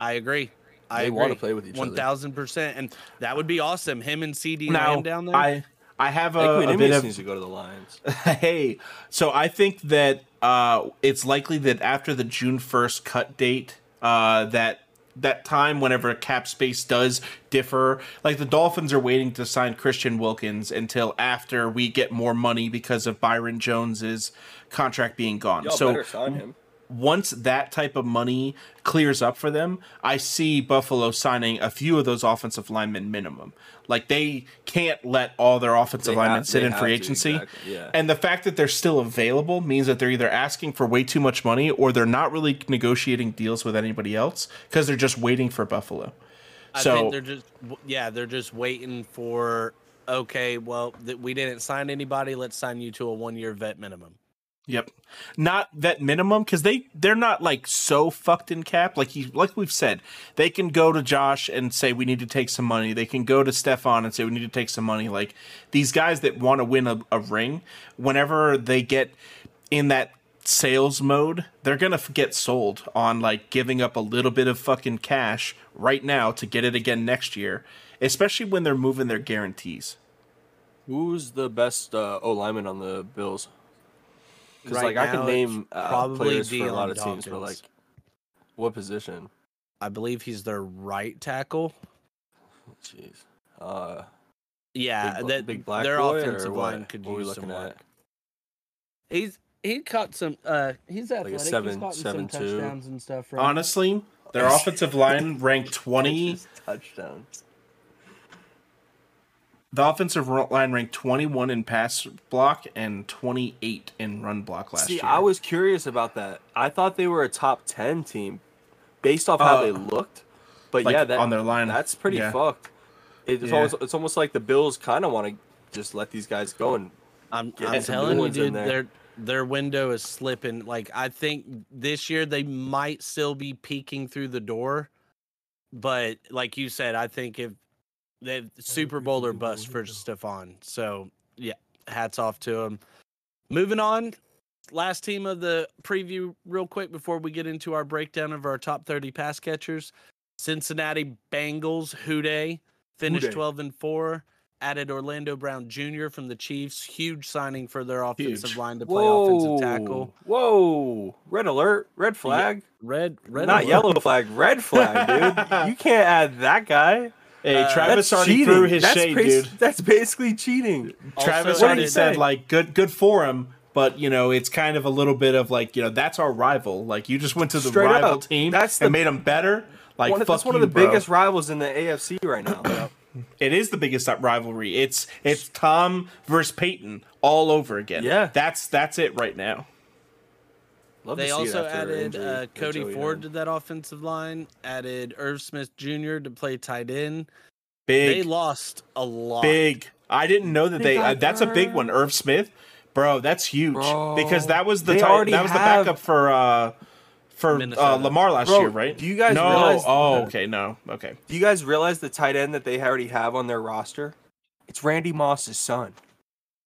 I agree. I They agree. wanna play with each other. One thousand percent, and that would be awesome. Him and CeeDee Now, Lamb down there. I I have a, a bit Equanimeous of needs to go to the Lions. hey, so I think that uh, it's likely that after the June first cut date, uh, that that time whenever cap space does differ, like the Dolphins are waiting to sign Christian Wilkins until after we get more money because of Byron Jones's contract being gone. Y'all so better sign him. Once that type of money clears up for them, I see Buffalo signing a few of those offensive linemen minimum. Like they can't let all their offensive They linemen have- sit in free to, agency. exactly, yeah. And the fact that they're still available means that they're either asking for way too much money or they're not really negotiating deals with anybody else because they're just waiting for Buffalo. I so think they're just yeah, they're just waiting for okay, well, th- we didn't sign anybody. Let's sign you to a one year vet minimum. Yep. Not that minimum because they they're not like so fucked in cap. Like you like we've said, they can go to Josh and say we need to take some money. They can go to Stefon and say we need to take some money. Like these guys that want to win a, a ring, whenever they get in that sales mode, they're gonna get sold on like giving up a little bit of fucking cash right now to get it again next year. Especially when they're moving their guarantees. Who's the best uh, O lineman on the Bills? Because Right like I can name uh, probably players for a lot Deion of teams, but like what position? I believe he's their right tackle. Jeez. Uh, Yeah, Big bl- that big black their offensive what? line could What are we use some looking at? work. He's he caught some. uh He's a athletic. seven- he's caught seven, some two. touchdowns and stuff. Right? Honestly, their offensive line ranked twenty. Touchdowns. The offensive line ranked 21 in pass block and 28 in run block last See, year. I was curious about that. I thought they were a top ten team, based off how Uh, they looked. But like, yeah, that, on their line. that's pretty Yeah. fucked. It's Yeah. almost it's almost like the Bills kind of want to just let these guys go and I'm, Get I'm some telling you, in dude, there. their their window is slipping. Like I think this year they might still be peeking through the door, but like you said, I think if the Super Bowl or bust for Stefon. So yeah, hats off to him. Moving on, last team of the preview, real quick before we get into our breakdown of our top 30 pass catchers. Cincinnati Bengals, Who Dey, finished Who Dey. 12 and 4. Added Orlando Brown Jr. from the Chiefs. Huge signing for their offensive Huge. line to play whoa, offensive tackle. Whoa, red alert, red flag, Red, red, not alert. yellow flag, red flag, dude. You can't add that guy. Hey, uh, Travis already cheating. threw his that's shade, bas- dude. That's basically cheating. Travis Also already said like good good for him, but you know, it's kind of a little bit of like, you know, that's our rival. Like you just went to the Straight rival up. team That's and made them better. Like one, that's one of the bro. biggest rivals in the AFC right now. It is the biggest rivalry. It's it's Tom versus Peyton all over again. Yeah. That's that's it right now. Love They to see it also after added uh, Cody Joey Ford to that offensive line. Added Irv Smith Jr. to play tight end. Big They lost a lot. big. I didn't know that They they. Uh, that's a big one. Irv Smith, bro. That's huge Bro, because that was the they ti- already that was the backup for uh for uh, Lamar last Bro, year, right? do you guys no? realize oh, the- okay, no, okay. Do you guys realize the tight end that they already have on their roster? It's Randy Moss's son.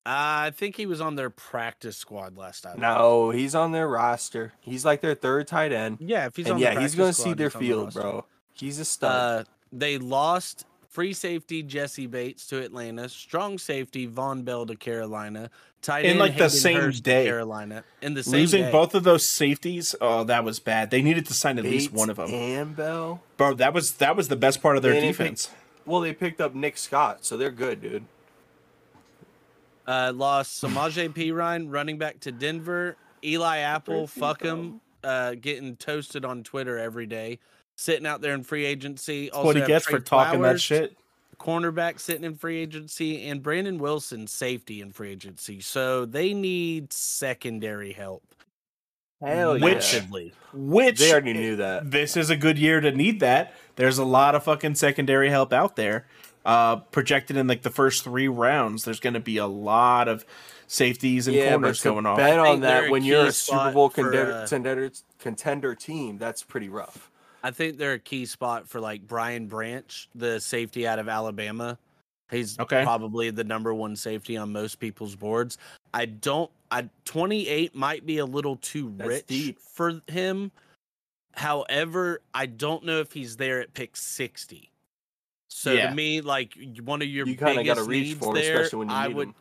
Uh, I think he was on their practice squad last time. No, he's on their roster. He's like their third tight end. Yeah, if he's and on yeah, the he's going to see their he's on the field, bro. He's a stud. Uh, they lost free safety Jessie Bates to Atlanta, strong safety Vonn Bell to Carolina, tight In, end like, the same Hurst day. Carolina in the same day. Losing day. both of those safeties, oh, that was bad. They needed to sign at least one of them, and Bell. bro. That was that was the best part of their They didn't pick- defense. Well, they picked up Nick Scott, so they're good, dude. Uh, lost Samaje Perine, running back to Denver. Eli Apple, fuck him, uh, getting toasted on Twitter every day, sitting out there in free agency. That's what he have gets for Trey talking that shit. Cornerback sitting in free agency, and Brandon Wilson safety in free agency. So they need secondary help. Hell yeah. Which- massively. Which They already knew that. this is a good year to need that. There's a lot of fucking secondary help out there. Uh, projected in like the first three rounds, there's going to be a lot of safeties and yeah, corners to going off. bet on that when you're a Super Bowl contender, uh, contender, contender team, that's pretty rough. I think they're a key spot for like Brian Branch, the safety out of Alabama. He's Okay. probably the number one safety on most people's boards. I don't. I 28 might be a little too That's rich deep. for him. However, I don't know if he's there at pick 60. So Yeah. to me, like one of your You kind of got to biggest reach for him, there, especially when you I need would him.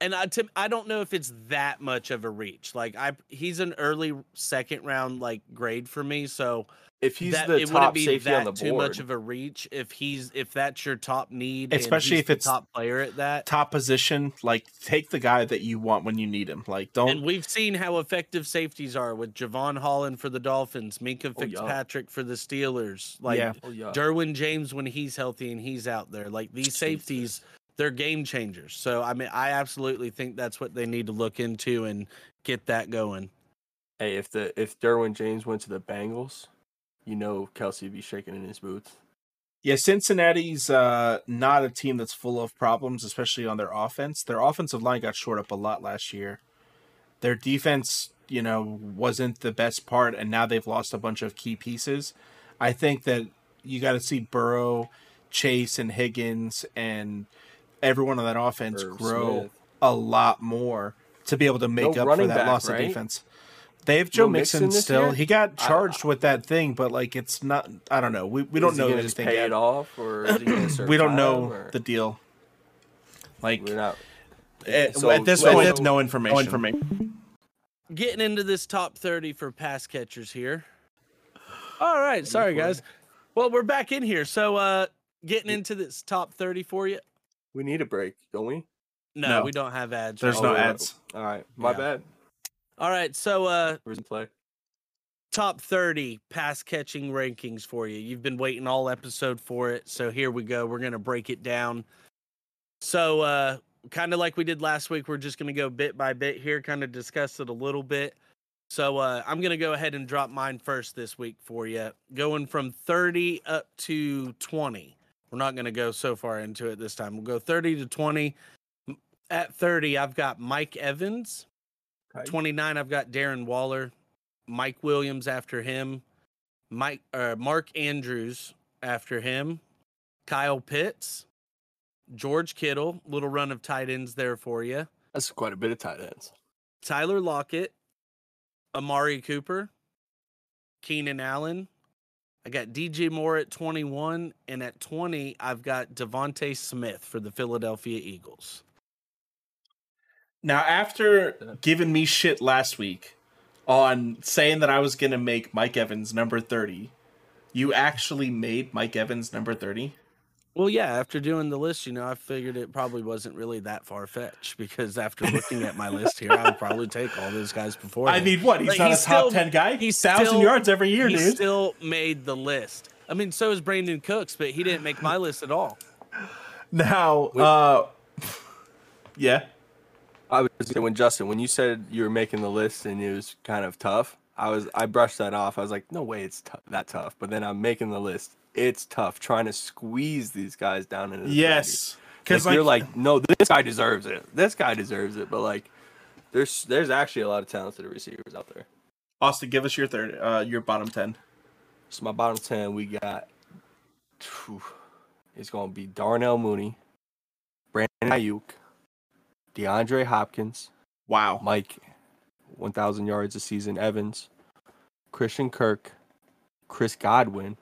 and I, to, I don't know if it's that much of a reach. Like I, he's an early second round like grade for me. So If he's that, the it wouldn't top be safety that on the board. too much of a reach if he's if that's your top need, and Especially he's if the it's top player at that. Top position, like take the guy that you want when you need him. Like don't And we've seen how effective safeties are with Jevon Holland for the Dolphins, Minkah Oh, yeah. Fitzpatrick for the Steelers, like Yeah. oh, yeah. Derwin James when he's healthy and he's out there. Like these safeties, they're game changers. So I mean, I absolutely think that's what they need to look into and get that going. Hey, if the if Derwin James went to the Bengals, you know Kelce would be shaking in his boots. Yeah, Cincinnati's uh, not a team that's full of problems, especially on their offense. Their offensive line got short up a lot last year. Their defense, you know, wasn't the best part, and now they've lost a bunch of key pieces. I think that you got to see Burrow, Chase, and Higgins, and everyone on that offense Irv grow Smith. a lot more to be able to make No up for that back, loss right? of defense. They have Joe No Mixon Mixon still. year? He got charged with that thing, but like it's not. I don't know. We we don't Is know gonna anything pay yet it off, or is he we don't know or- the deal. Like We're not. eh, so- at this so- point, so- no information. Getting into this top 30 for pass catchers here. All right, sorry guys. Well, we're back in here. So uh getting into this top 30 for you. We need a break, don't we? No, No. we don't have ads. There's right no now. ads. All right, my Yeah. bad. All right, so uh Where's play? top 30 pass catching rankings for you. You've been waiting all episode for it. So here we go. We're going to break it down. So, uh, kind of like we did last week, we're just going to go bit by bit here, kind of discuss it a little bit. So, uh, I'm going to go ahead and drop mine first this week for you, going from 30 up to 20. We're not going to go so far into it this time. We'll go 30 to 20. At 30, I've got Mike Evans. Okay. 29, I've got Darren Waller, Mike Williams after him, Mike uh, Mark Andrews after him, Kyle Pitts, George Kittle, little run of tight ends there for you. That's quite a bit of tight ends. Tyler Lockett, Amari Cooper, Keenan Allen. I got DJ Moore at 21, and at 20, I've got DeVonta Smith for the Philadelphia Eagles. Now, after giving me shit last week on saying that I was gonna make Mike Evans number thirty, you actually made Mike Evans number thirty. Well, yeah, after doing the list, you know, I figured it probably wasn't really that far fetched because after looking at my list here, I would probably take all those guys before. I him. mean, what? He's Like, not he's a top still- ten guy. he's thousand yards every year, he dude. still made the list. I mean, so is Brandin Cooks, but he didn't make my list at all. now, uh, yeah, I was when Justin, when you said you were making the list and it was kind of tough, I was I brushed that off. I was like, no way, it's tou- that tough. But then I'm making the list. It's tough trying to squeeze these guys down into the yes, because Like, you're like, no, this guy deserves it. This guy deserves it. But like, there's there's actually a lot of talented receivers out there. Austin, give us your third, uh, your bottom ten. So my bottom ten, we got. phew, It's gonna be Darnell Mooney, Brandon Aiyuk, DeAndre Hopkins, Wow, Mike, 1,000 yards a season, Evans, Christian Kirk, Chris Godwin,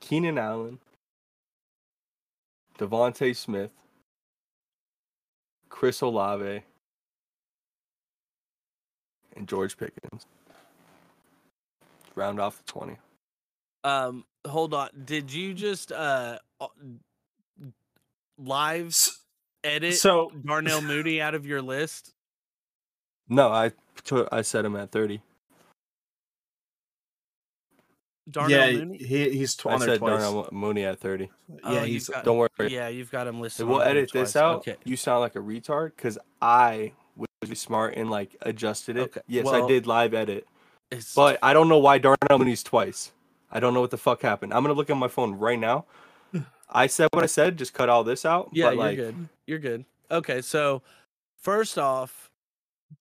Keenan Allen, DeVonta Smith, Chris Olave, and George Pickens. Round off the 20. Um, hold on. Did you just uh uh, live edit so Darnell Moody out of your list? No, I to- I set him at thirty. Darnell yeah, Mooney. he, he's tw- I on said twice. Darnell Mooney at thirty. Oh, yeah, you've he's got- Don't worry. Yeah, you've got him listed. we'll on here edit this out. Okay. You sound like a retard because I was really smart and like adjusted it. Okay, Yes, I did live edit, It's- but I don't know why Darnell Mooney's twice. I don't know what the fuck happened. I'm gonna look at my phone right now. I said what I said. Just cut all this out. yeah, but you're like, good. You're good. Okay, so first off,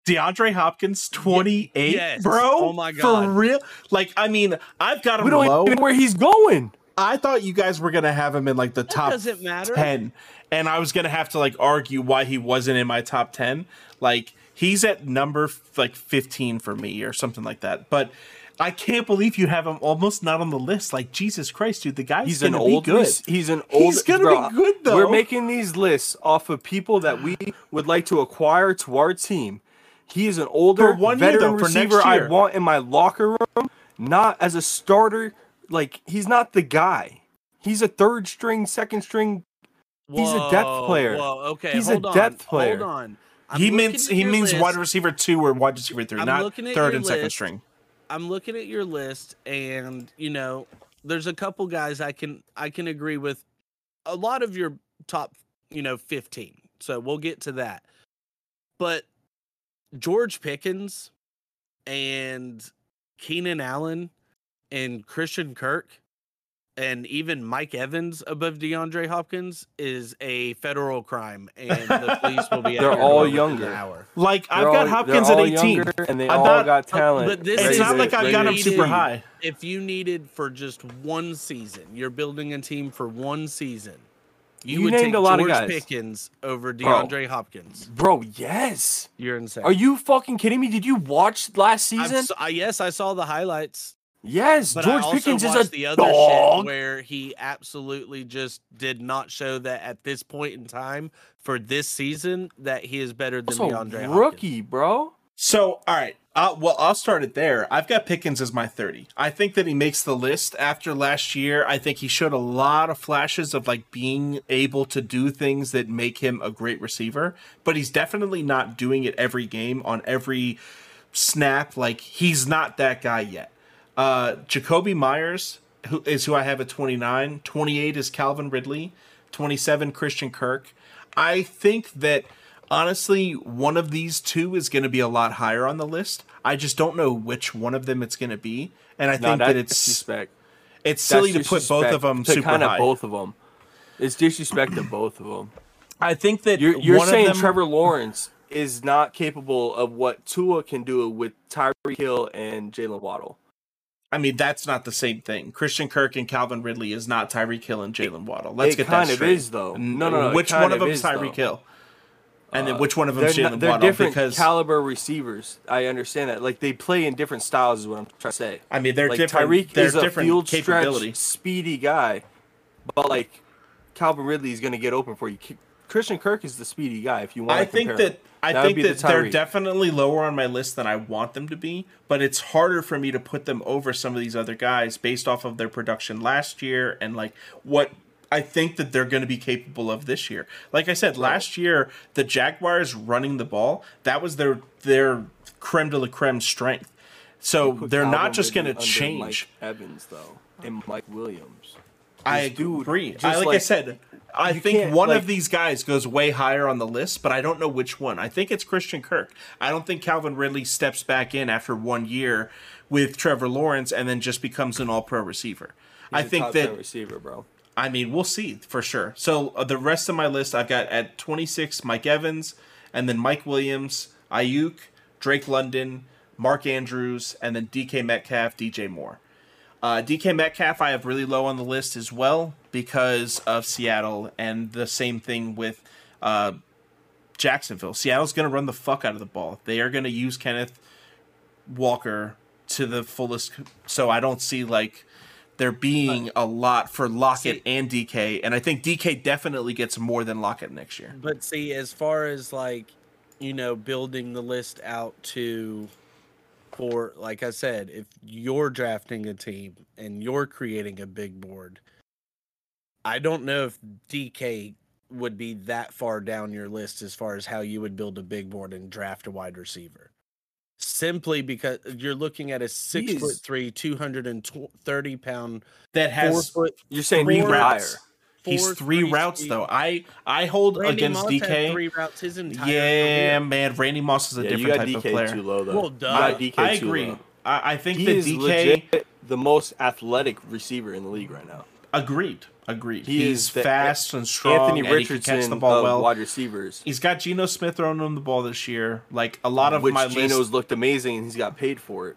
DeAndre Hopkins, 28, yes. bro. Oh my God. For real? Like, I mean, I've got him we don't low. even know where he's going. I thought you guys were gonna have him in like the top doesn't matter. 10. And I was gonna have to like argue why he wasn't in my top 10. Like, he's at number like 15 for me or something like that. But I can't believe you have him almost not on the list. Like, Jesus Christ, dude, the guy's He's an gonna old. be good. He's, he's an old. He's gonna bro, be good though. We're making these lists off of people that we would like to acquire to our team. He is an older For one year, veteran though, receiver I want in my locker room, not as a starter. Like he's not the guy. He's a third string, second string. He's a depth Whoa, player. Whoa, okay, He's a hold on, depth player. Hold on. I'm he means he means list. wide receiver two or wide receiver 3 I'm not third your and second string. I'm looking at your list, and you know, there's a couple guys I can I can agree with. A lot of your top, you know, 15. So we'll get to that. But George Pickens and Keenan Allen and Christian Kirk and even Mike Evans above DeAndre Hopkins is a federal crime, and the police will be. at They're all younger. An hour. Like I've They're got Hopkins at 18. and they I'm all not- got talent. but this It's is- not like I've got him super high. if you needed for just one season, you're building a team for one season. You, You would named take a lot of George guys. Pickens over DeAndre Hopkins. Bro, yes. You're insane. Are you fucking kidding me? Did you watch last season? s- I, yes, I saw the highlights, yes, but George I also Pickens is a the other dog. shit where he absolutely just did not show that at this point in time for this season that he is better than Also, DeAndre Hopkins. rookie, bro. So, all right. Uh, well, I'll start it there. I've got Pickens as my 30. I think that he makes the list after last year. I think he showed a lot of flashes of like being able to do things that make him a great receiver, but he's definitely not doing it every game on every snap. Like he's not that guy yet. Uh, Jakobi Meyers who is who I have at 29. 28 is Calvin Ridley. 27 Christian Kirk. I think that honestly one of these two is going to be a lot higher on the list. I just don't know which one of them it's going to be, and I No, think that it's disrespect. it's silly to put both of them to super kinda high. both of them. It's disrespect to both of them. I think that You're, you're one saying of them, Trevor Lawrence is not capable of what Tua can do with Tyreek Hill and Jaylen Waddle. I mean, that's not the same thing. Christian Kirk and Calvin Ridley is not Tyreek Hill and Jaylen Waddle. Let's it get kind that of straight. is, though. No, no, no, Which one of of them is Tyreek. Hill? And then Uh, which one of them is Jaylen Waddle? different Because caliber receivers. I understand that. Like they play in different styles, is what I'm trying to say. I mean, they're like different. Tyreek is a field capability. stretch, speedy guy, but like Calvin Ridley is going to get open for you. Christian Kirk is the speedy guy. If you want, I to think that him. I That think that the they're definitely lower on my list than I want them to be, but it's harder for me to put them over some of these other guys based off of their production last year and like what I think that they're going to be capable of this year. Like I said, last year the Jaguars running the ball, that was their their creme de la creme strength. So they're not just going to change. Mike Evans though, and Mike Williams. I This dude, agree. just I, like, I said, I you think one like- of these guys goes way higher on the list, but I don't know which one. I think it's Christian Kirk. I don't think Calvin Ridley steps back in after one year with Trevor Lawrence and then just becomes an All-Pro receiver. I think that receiver, bro. I mean, we'll see for sure. So uh, the rest of my list, I've got at 26 Mike Evans, and then Mike Williams, Aiyuk, Drake London, Mark Andrews, and then DK Metcalf, DJ Moore. Uh, DK Metcalf, I have really low on the list as well because of Seattle, and the same thing with uh, Jacksonville. Seattle's going to run the fuck out of the ball. They are going to use Kenneth Walker to the fullest. So I don't see like there being a lot for Lockett See- and DK, and I think DK definitely gets more than Lockett next year. But see, as far as like, you know, building the list out to for like I said, if you're drafting a team and you're creating a big board, I don't know if DK would be that far down your list as far as how you would build a big board and draft a wide receiver. simply because you're looking at a six foot three, two hundred and thirty pound, That has four foot. You're saying four higher. Routes. He's three routes speed. though. I I hold Randy against Moss had DK. three routes his entire Yeah, career. man, Randy Moss is a Yeah, you different got type of DK player. too low though. Well, You duh. got I, DK I too agree. low. I, I think He that is DK legit the most athletic receiver in the league right now. agreed. Agreed. He He's is the fast and strong. Anthony and he can Richardson catch the ball of well. wide receivers. He's got Geno Smith throwing him the ball this year. Like a lot of which my Geno's list. looked amazing and he's got paid for it.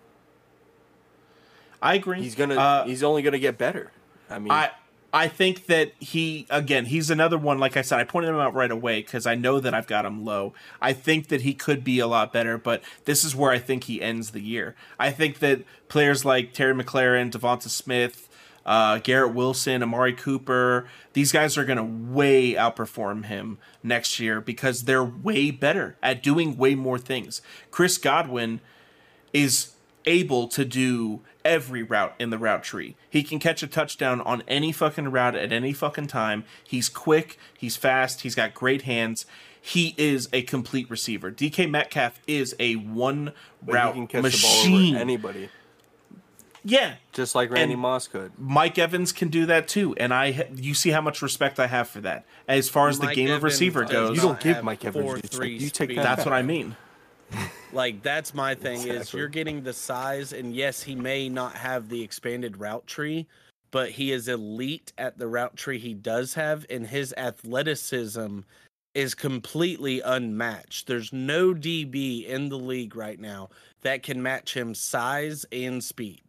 I agree. He's gonna Uh, he's only gonna get better. I mean I I think that he again he's another one like I said I pointed him out right away because I know that I've got him low. I think that he could be a lot better, but this is where I think he ends the year. I think that players like Terry McLaurin, DeVonta Smith, uh, Garrett Wilson, Amari Cooper, these guys are gonna way outperform him next year because they're way better at doing way more things. Chris Godwin is able to do every route in the route tree. He can catch a touchdown on any fucking route at any fucking time. He's quick, he's fast, he's got great hands. He is a complete receiver. DK Metcalf is a one but he route can catch machine. the ball over anybody. yeah, Just like Randy And- Moss could. Mike Evans can do that too, and I you see how much respect I have for that. As far as the Mike game of receiver uh, goes, You don't give Mike Evans four, three You take that that's back. what I mean. Like that's my thing is you're getting the size, and yes, he may not have the expanded route tree, but he is elite at the route tree he does have, and his athleticism is completely unmatched. There's no DB in the league right now that can match him size and speed.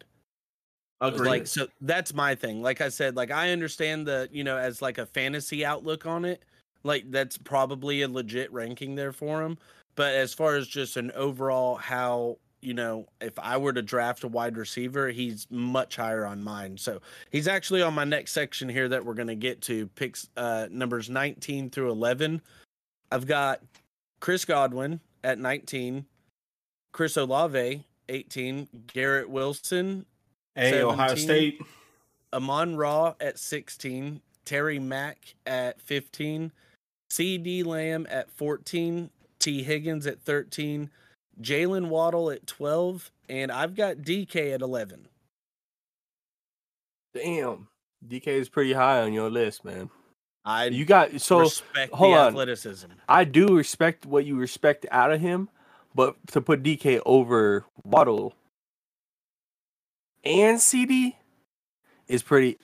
Agreed. Like so that's my thing. Like I said, like I understand the, you know, as like a fantasy outlook on it, like that's probably a legit ranking there for him. But as far as just an overall how, you know, if I were to draft a wide receiver, he's much higher on mine. So he's actually on my next section here that we're gonna get to picks uh numbers 19 through 11. I've got Chris Godwin at 19, Chris Olave 18, Garrett Wilson hey, Ohio State. Amon Ra at 16, Terry Mack at 15, CeeDee Lamb at 14, T Higgins at 13, Jaylen Waddle at 12, and I've got DK at 11. Damn. DK is pretty high on your list, man. I You got so respect hold the on. athleticism. I do respect what you respect out of him, but to put DK over Waddle and CeeDee is pretty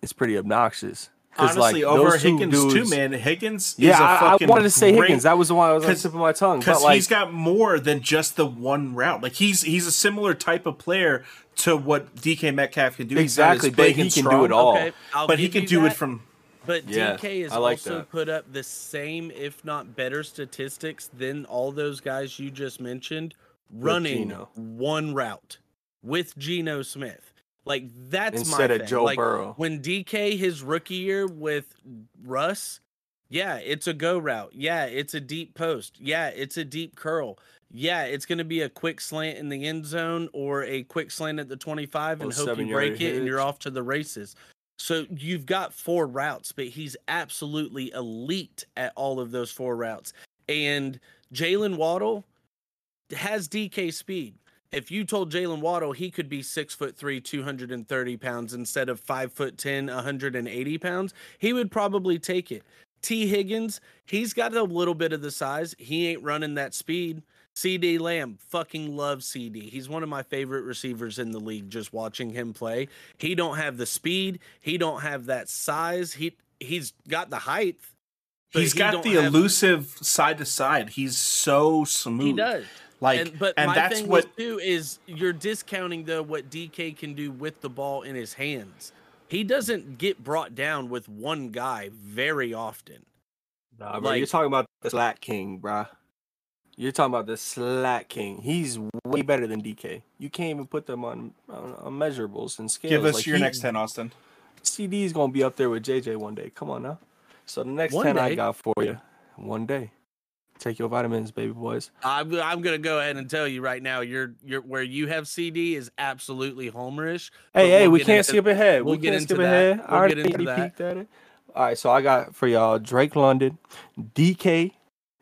is pretty obnoxious. 'Cause, Honestly, like, over those two Higgins too, man. Higgins Yeah, is a I, I fucking I wanted to say great- Higgins. That was the one I was on the 'cause- tip of my tongue. Because like, he's got more than just the one route. Like he's he's a similar type of player to what DK Metcalf can do. He's Exactly, but he and can do it all. Okay, but he can you do it from. But Yeah, DK has like also that. put up the same, if not better, statistics than all those guys you just mentioned running one route with Geno Smith. Like that's Instead my of thing. Joe like, Burrow. When DK his rookie year with Russ, yeah, it's a go route. Yeah, it's a deep post. Yeah, it's a deep curl. Yeah, it's going to be a quick slant in the end zone or a quick slant at the 25 and hope you break it and you're off to the races. So you've got four routes, but he's absolutely elite at all of those four routes. And Jaylen Waddle has DK speed. If you told Jaylen Waddle he could be six foot three, 230 pounds instead of five foot 10, 180 pounds, he would probably take it. T. Higgins, he's got a little bit of the size. He ain't running that speed. CeeDee Lamb, fucking love CeeDee. He's one of my favorite receivers in the league. Just watching him play, he don't have the speed. He don't have that size. He he's got the height. He's he got the elusive side to side. He's so smooth. He does. Like, and, but and my that's thing what with too is you're discounting though what DK can do with the ball in his hands. He doesn't get brought down with one guy very often. Nah, bro, you're talking about the Slack King, bruh. You're talking about the Slack King. He's way better than DK. You can't even put them on, on, on measurables and scales. give us Like, your he- next ten, Austin. CeeDee is gonna be up there with JJ one day. Come on now. So the next One ten I got for you, one day. Take your vitamins, baby boys. I'm I'm gonna go ahead and tell you right now, you're you're where you have CeeDee is absolutely homerish. Hey, hey, we'll we can't into- skip ahead. we'll we get can't into skip that. ahead. We'll I already get into peeked at it. All right, so I got for y'all Drake London, DK,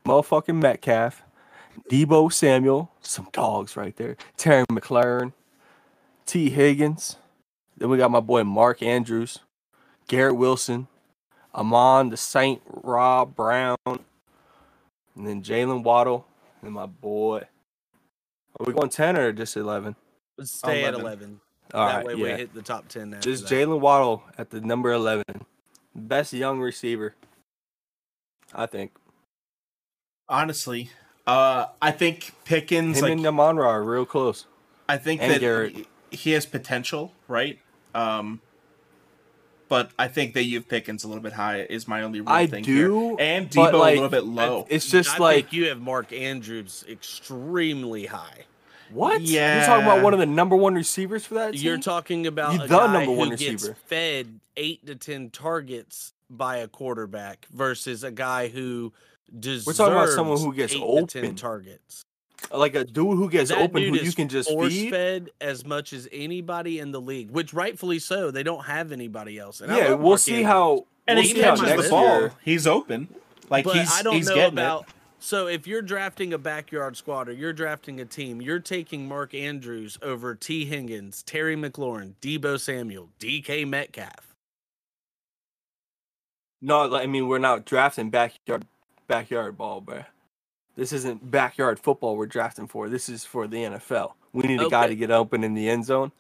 motherfucking Metcalf, Deebo Samuel, some dogs right there. Terry McLaurin, T. Higgins. Then we got my boy Mark Andrews, Garrett Wilson, Amon the Saint, Rob Brown, and then Jaylen Waddle, and my boy. Are we going 10 or just 11? Let's stay at 11. 11. All that right, way yeah. we hit the top 10 after Just. Jaylen Waddle at the number 11. Best young receiver, I think. Honestly, uh, I think Pickens Him like and Amon Ra are real close. I think and that Garrett. he- he has potential, right? Um, but I think that you have Pickens a little bit high is my only real I thing do, here. and but, Deebo like, a little bit low. It's just I like think you have Mark Andrews extremely high. what? Yeah, You're talking about one of the number one receivers for that team? You're talking about You- a the guy number who one gets receiver. fed eight to ten targets by a quarterback versus a guy who deserves talking about someone who gets eight to ten open. targets. Like a dude who gets That open who you can just force feed. fed as much as anybody in the league, which rightfully so. They don't have anybody else. And Yeah, we'll see how. and we'll he see catches the ball. year. He's open. Like but he's I don't he's know getting about. it. So if you're drafting a backyard squad or you're drafting a team, you're taking Mark Andrews over T. Higgins, Terry McLaurin, Deebo Samuel, DK Metcalf. No, I mean we're not drafting backyard backyard ball, bruh. This isn't backyard football we're drafting for. This is for the NFL. We need a guy to get open in the end zone.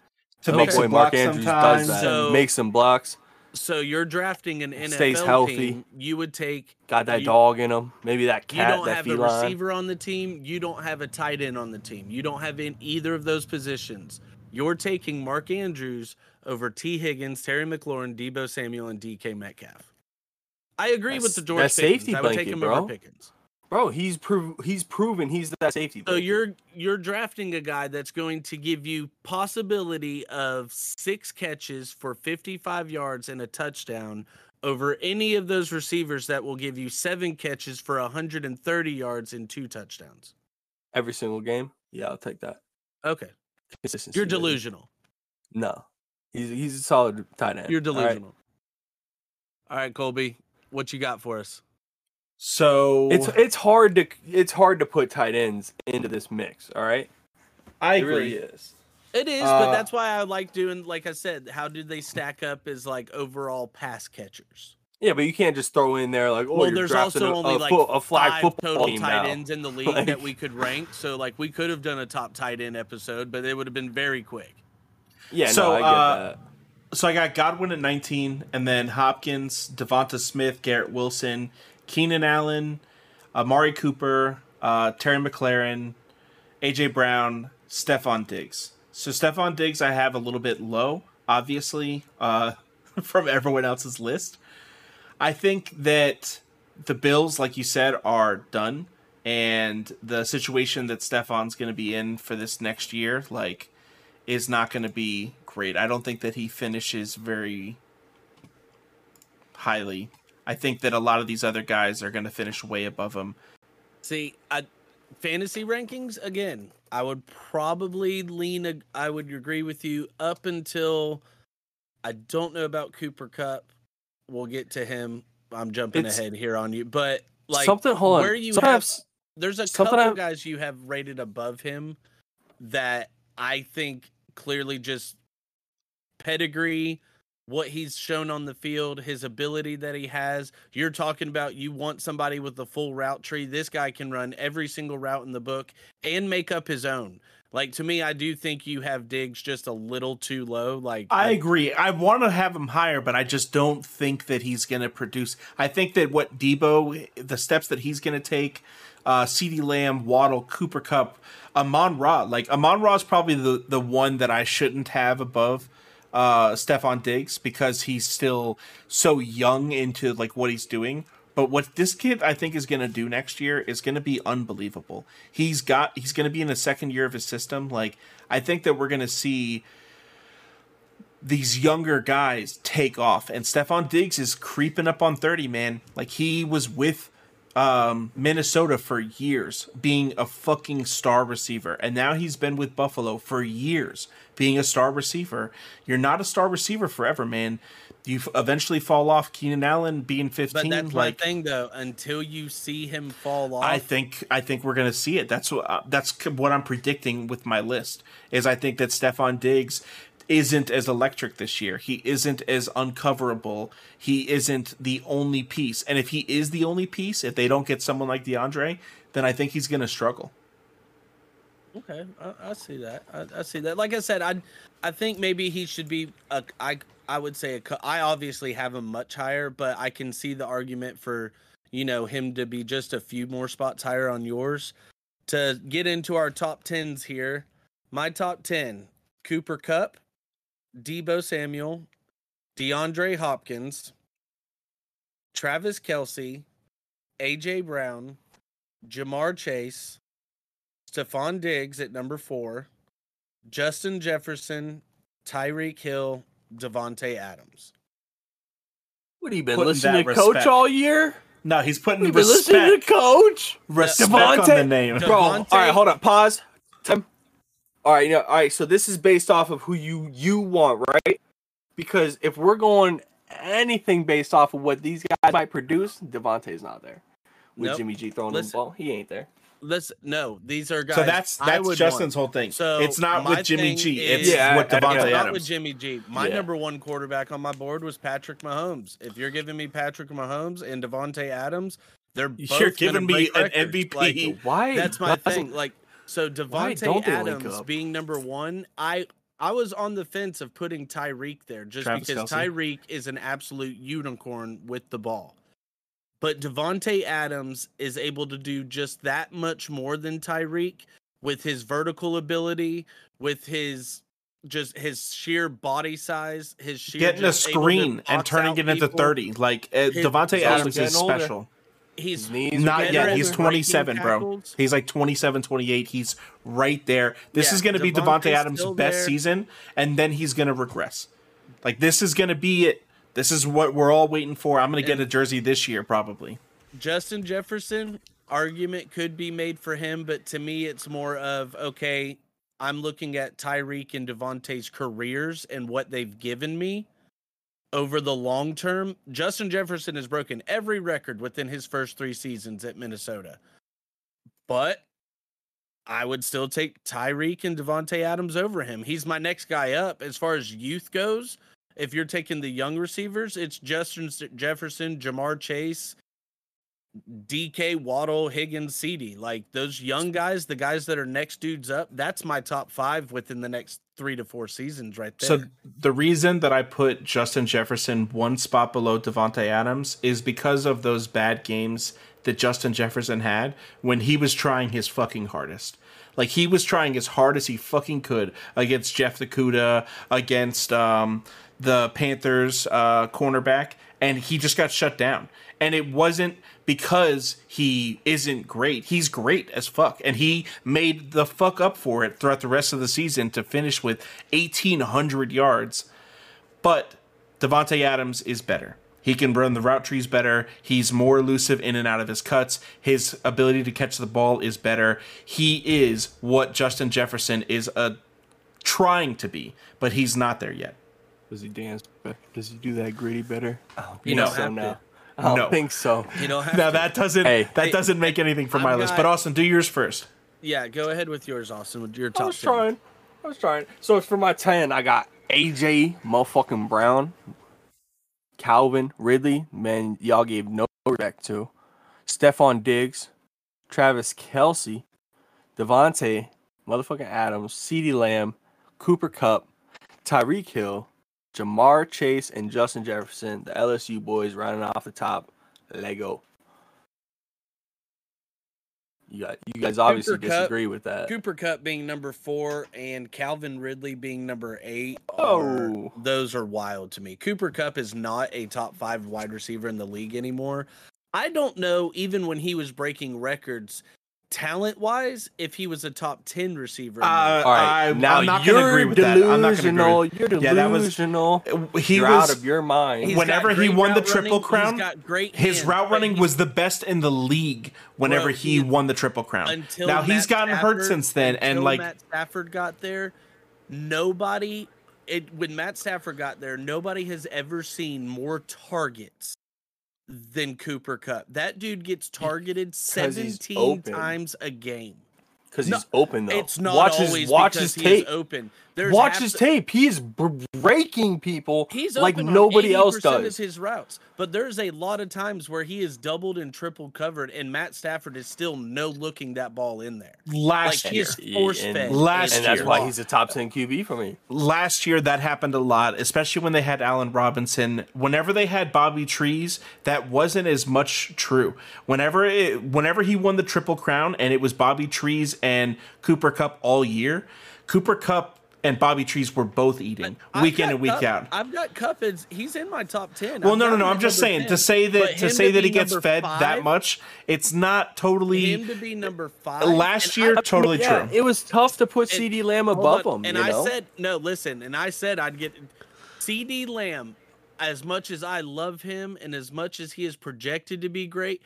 To My make boy some Mark blocks Andrews sometimes. does that. So- Make some blocks. So you're drafting an NFL Stays healthy. team. You would take. Got that You- dog in him. Maybe that cat. You don't that have a receiver on the team. You don't have a tight end on the team. You don't have in either of those positions. You're taking Mark Andrews over T. Higgins, Terry McLaurin, Deebo Samuel, and DK Metcalf. I agree with the George that's Pickens. safety I would take blanket, him bro. over Pickens. Bro, he's prov- he's proven he's that safety. So blanket. you're you're drafting a guy that's going to give you possibility of six catches for 55 yards and a touchdown over any of those receivers that will give you seven catches for 130 yards and two touchdowns. every single game. Yeah, I'll take that. Okay, Consistency. you're delusional. No, he's he's a solid tight end. You're all right? delusional. All right, Colby, what you got for us? So It's it's hard to it's hard to put tight ends into this mix. All right, I it agree. really is. It is, Uh, but that's why I like doing. Like I said, how do they stack up as like overall pass catchers? Yeah, but you can't just throw in there like, oh, well, there's also a, only a, like a flag five football total team tight now. ends in the league Like- that we could rank. So like we could have done a top tight end episode, but it would have been very quick. Yeah, So, no, I get uh, that. So I got Godwin at 19, and then Hopkins, DeVonta Smith, Garrett Wilson, Keenan Allen, Amari Cooper, uh, Terry McLaurin, AJ Brown, Stefon Diggs. So Stefon Diggs I have a little bit low, obviously, uh, from everyone else's list. I think that the Bills, like you said, are done, and the situation that Stefon's going to be in for this next year, like, is not going to be great. I don't think that he finishes very highly. I think that a lot of these other guys are going to finish way above him. See, I, fantasy rankings again. I would probably lean. A, I would agree with you up until I don't know about Cooper Kupp. We'll get to him. I'm jumping It's- ahead here on you, but like something. Hold on. where you have Sometimes there's a something couple I- guys you have rated above him that I think clearly just pedigree, what he's shown on the field, his ability that he has. You're talking about you want somebody with the full route tree. This guy can run every single route in the book and make up his own. Like to me, I do think you have Diggs just a little too low. Like I agree. I want to have him higher, but I just don't think that he's going to produce. I think that what Deebo, the steps that he's going to take, uh, CeeDee Lamb, Waddle, Cooper Kupp, Amon Ra, like Amon Ra is probably the the one that I shouldn't have above uh Stefon Diggs because he's still so young into like what he's doing. But what this kid I think is going to do next year is going to be unbelievable. He's got he's going to be in the second year of his system. Like I think that we're going to see these younger guys take off and Stefon Diggs is creeping up on 30 man like he was with um Minnesota for years being a fucking star receiver and now he's been with Buffalo for years being a star receiver you're not a star receiver forever man you eventually fall off Keenan Allen being 15, But 15? that's like my thing, though. Until you see him fall off, I think I think we're gonna see it. That's what uh, that's what I'm predicting with my list. Is I think that Stefan Diggs isn't as electric this year. He isn't as uncoverable. He isn't the only piece. And if he is the only piece, if they don't get someone like DeAndre, then I think he's gonna struggle. Okay, I, I see that. I, I see that. Like I said, I I think maybe he should be a I I would say a, I obviously have him much higher, but I can see the argument for you know him to be just a few more spots higher on yours. To get into our top tens here, my top ten: Cooper Kupp, Deebo Samuel, DeAndre Hopkins, Travis Kelce, AJ Brown, Ja'Marr Chase, Stefon Diggs at number four, Justin Jefferson, Tyreek Hill, Davante Adams. What have you been Putting listening that to Coach all year? No, he's putting You've been listening respect, to Coach, respect on Davante- the name. Dev- bro. All Davante- hold up, pause. Tim. All right, you know, all right. So this is based off of who you you want, right? Because if we're going anything based off of what these guys might produce, Davante's not there. With Nope. Jimmy G throwing Listen. the ball, he ain't there. Listen, no, these are guys. So that's I that's would Justin's want. whole thing. So it's not my with Jimmy thing G. is- It's Yeah, with I- I Davante know. It's not with Jimmy G. My Yeah. number one quarterback on my board was Patrick Mahomes. If you're giving me Patrick Mahomes and Davante Adams, they're both You're giving me break an. MVP. Like, Why? that's my thing. Like, so Why Davante don't they link Adams being number one, I I was on the fence of putting Tyreek there just Travis because Tyreek is an absolute unicorn with the ball. But Davante Adams is able to do just that much more than Tyreek with his vertical ability, with his just his sheer body size, his sheer Getting a just able to screen and turning it into people. 30. Like uh, Davante Adams is older. special. He's knees Not yet. He's 27, bro. He's like 27, 28. He's right there. This Yeah, is going to be Davante Adams' best there. season, and then he's going to regress. Like, this is going to be it. This is what we're all waiting for. I'm going to get a jersey this year, probably. Justin Jefferson argument could be made for him, but to me, it's more of okay. I'm looking at Tyreek and Davante's careers and what they've given me over the long term. Justin Jefferson has broken every record within his first three seasons at Minnesota, but I would still take Tyreek and Davante Adams over him. He's my next guy up as far as youth goes. If you're taking the young receivers, it's Justin Jefferson, Ja'Marr Chase, DK, Waddle, Higgins, CeeDee. Like those young guys, the guys that are next dudes up, that's my top five within the next three to four seasons right there. So the reason that I put Justin Jefferson one spot below Davante Adams is because of those bad games that Justin Jefferson had when he was trying his fucking hardest. Like he was trying as hard as he fucking could against Jeff Okudah, against um, the Panthers uh, cornerback, and he just got shut down. And it wasn't because he isn't great. He's great as fuck. And he made the fuck up for it throughout the rest of the season to finish with 1,800 yards. But Davante Adams is better. He can run the route trees better. He's more elusive in and out of his cuts. His ability to catch the ball is better. He is what Justin Jefferson is uh, trying to be, but he's not there yet. Does he dance? better? Does he do that gritty better? I don't You know- so have to. now. I don't No. think so. you don't have Now to. that doesn't Hey. that Hey, doesn't make anything for my I've list. got- But Austin, do yours first. yeah, go ahead with yours, Austin, with your top. I top was 10. trying. I was trying. So it's for my ten, I got AJ motherfucking Brown, Calvin Ridley. Man, y'all gave no respect to. Stefon Diggs, Travis Kelce, Davante, motherfucking Adams, CeeDee Lamb, Cooper Kupp, Tyreek Hill, Ja'Marr Chase, and Justin Jefferson. The LSU boys running off the top. Lego. You got, you guys obviously Cooper disagree with that. Cooper Kupp being number four and Calvin Ridley being number eight. Are, Oh. those are wild to me. Cooper Kupp is not a top five wide receiver in the league anymore. I don't know, even when he was breaking records, talent wise, if he was a top 10 receiver. Uh. All right, I- now I'm not you're gonna agree with that. I'm not gonna agree delusional. with- You're Yeah, that was- delusional. He You're was out of your mind. Whenever he won the Triple running, Crown, he's got great his hands, route running he's- was the best in the league whenever Bro, he he- won the Triple Crown. until now he's Matt gotten hurt since then, and like Matt Stafford got there, nobody it when Matt Stafford got there, nobody has ever seen more targets than Cooper Kupp. That dude gets targeted 17 times a game. because No, he's open though. It's not watch always his watch because his tape. open. There's Watch half his tape. He is breaking people He's like nobody else 80% does. Of his routes, but there's a lot of times where he is doubled and triple covered, and Matt Stafford is still no looking that ball in there. Last like year, he's force And- fed. Last and that's year. why he's a top ten QB for me. last year that happened a lot, especially when they had Allen Robinson. Whenever they had Bobby Trees, that wasn't as much true. Whenever it, whenever he won the triple crown and it was Bobby Trees and Cooper Kupp all year, Cooper Kupp and Bobby Trees were both eating I've week in and week Kupp- out. I've got Kupp as he's in my top ten. Well, I've no, no, no. I'm just saying 10. to say that to him say that he gets number fed that much, it's not totally. Him to be number five Last year, I- totally yeah, true. It was tough to put And- CeeDee Lamb above on, him. And you know? I said no. Listen, and I said I'd get CeeDee Lamb. As much as I love him, and as much as he is projected to be great,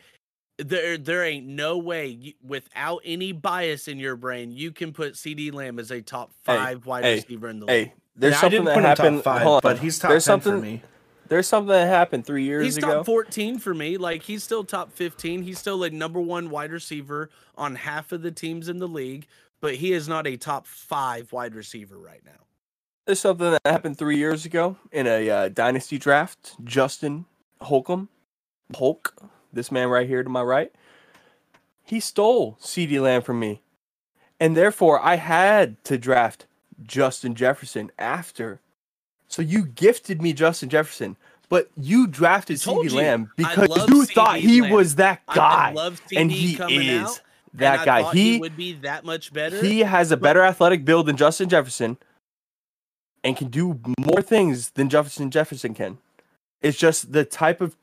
there there ain't no way you, without any bias in your brain you can put CeeDee Lamb as a top Hey, five wide hey, receiver in the league. hey, there's Yeah, I something didn't that put him happened. top five, but he's top there's ten something, for me. There's something that happened three years He's ago. He's top 14 for me. Like he's still top 15. He's still a number one wide receiver on half of the teams in the league, but he is not a top five wide receiver right now. There's something that happened three years ago in a uh, dynasty draft. Justin Holcomb, Hulk, this man right here to my right, he stole CeeDee Lamb from me, and therefore I had to draft Justin Jefferson after. So you gifted me Justin Jefferson, but you drafted CeeDee Lamb because you thought he Lamb. was that guy, love CeeDee and he is out, that guy. thought He would be that much better. he has a better athletic build than Justin Jefferson and can do more things than Jefferson Jefferson can. It's just the type of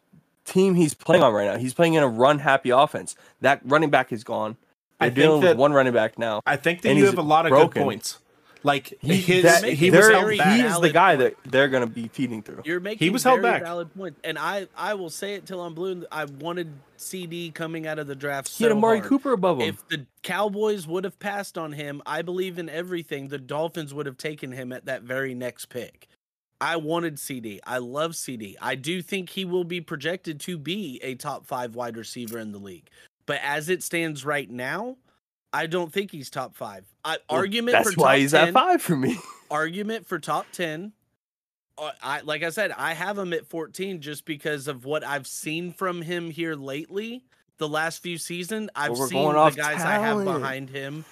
team he's playing on right now. He's playing in a run happy offense. That running back is gone. I They're think dealing that- with one running back now. I think that and you have a lot of broken. good points. Like He, his, that- he was very held he is the valid guy that they're going to be feeding through. You're making he was held back. valid points, and I I will say it till I'm blue. I wanted CeeDee coming out of the draft. He had Amari hard. Cooper above him. If the Cowboys would have passed on him, I believe in everything. The Dolphins would have taken him at that very next pick. I wanted CeeDee. I love CeeDee. I do think he will be projected to be a top five wide receiver in the league. But as it stands right now, I don't think he's top five. I, Well, argument That's for why top he's 10, at five for me. argument for top 10 uh, I like I said I have him at 14 just because of what I've seen from him here lately the last few seasons I've we're seen the off guys I have behind him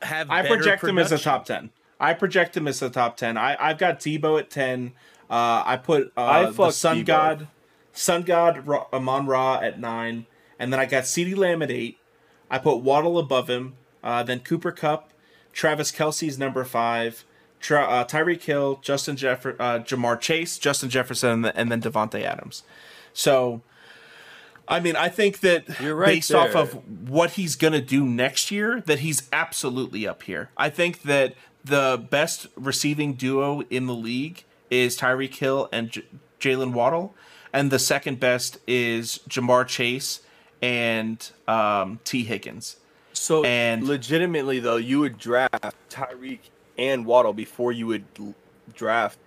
have I better project him as a top ten. I project him as the top ten. I I've got Deebo at ten. Uh, I put uh, I the Sun Deebo. God, Sun God Ra- Amon Ra at nine, and then I got CeeDee Lamb at eight. I put Waddle above him. Uh, then Cooper Kupp, Travis Kelce's number five. Tra- uh, Tyreek Hill, Justin Jeff- uh, Ja'Marr Chase, Justin Jefferson, and, then- and then Davante Adams. So, I mean, I think that right based off of what he's going to do next year, that he's absolutely up here. I think that the best receiving duo in the league is Tyreek Hill and J- Jaylen Waddle, and the second best is Ja'Marr Chase and um, Tee Higgins. So And- legitimately though, you would draft Tyreek and Waddle before you would l- draft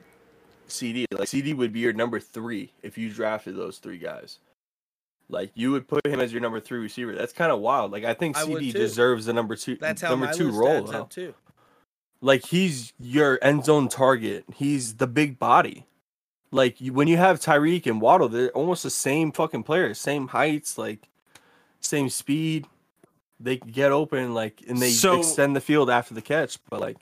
CeeDee. Like CeeDee would be your number three if you drafted those three guys. Like you would put him as your number three receiver. That's kind of wild. Like I think I CeeDee too. deserves the number two that's how number my two role. though. up too Like he's your end zone target. He's the big body. Like you, when you have Tyreek and Waddle, they're almost the same fucking players, same heights, like same speed. They get open, like, and they So- extend the field after the catch. But like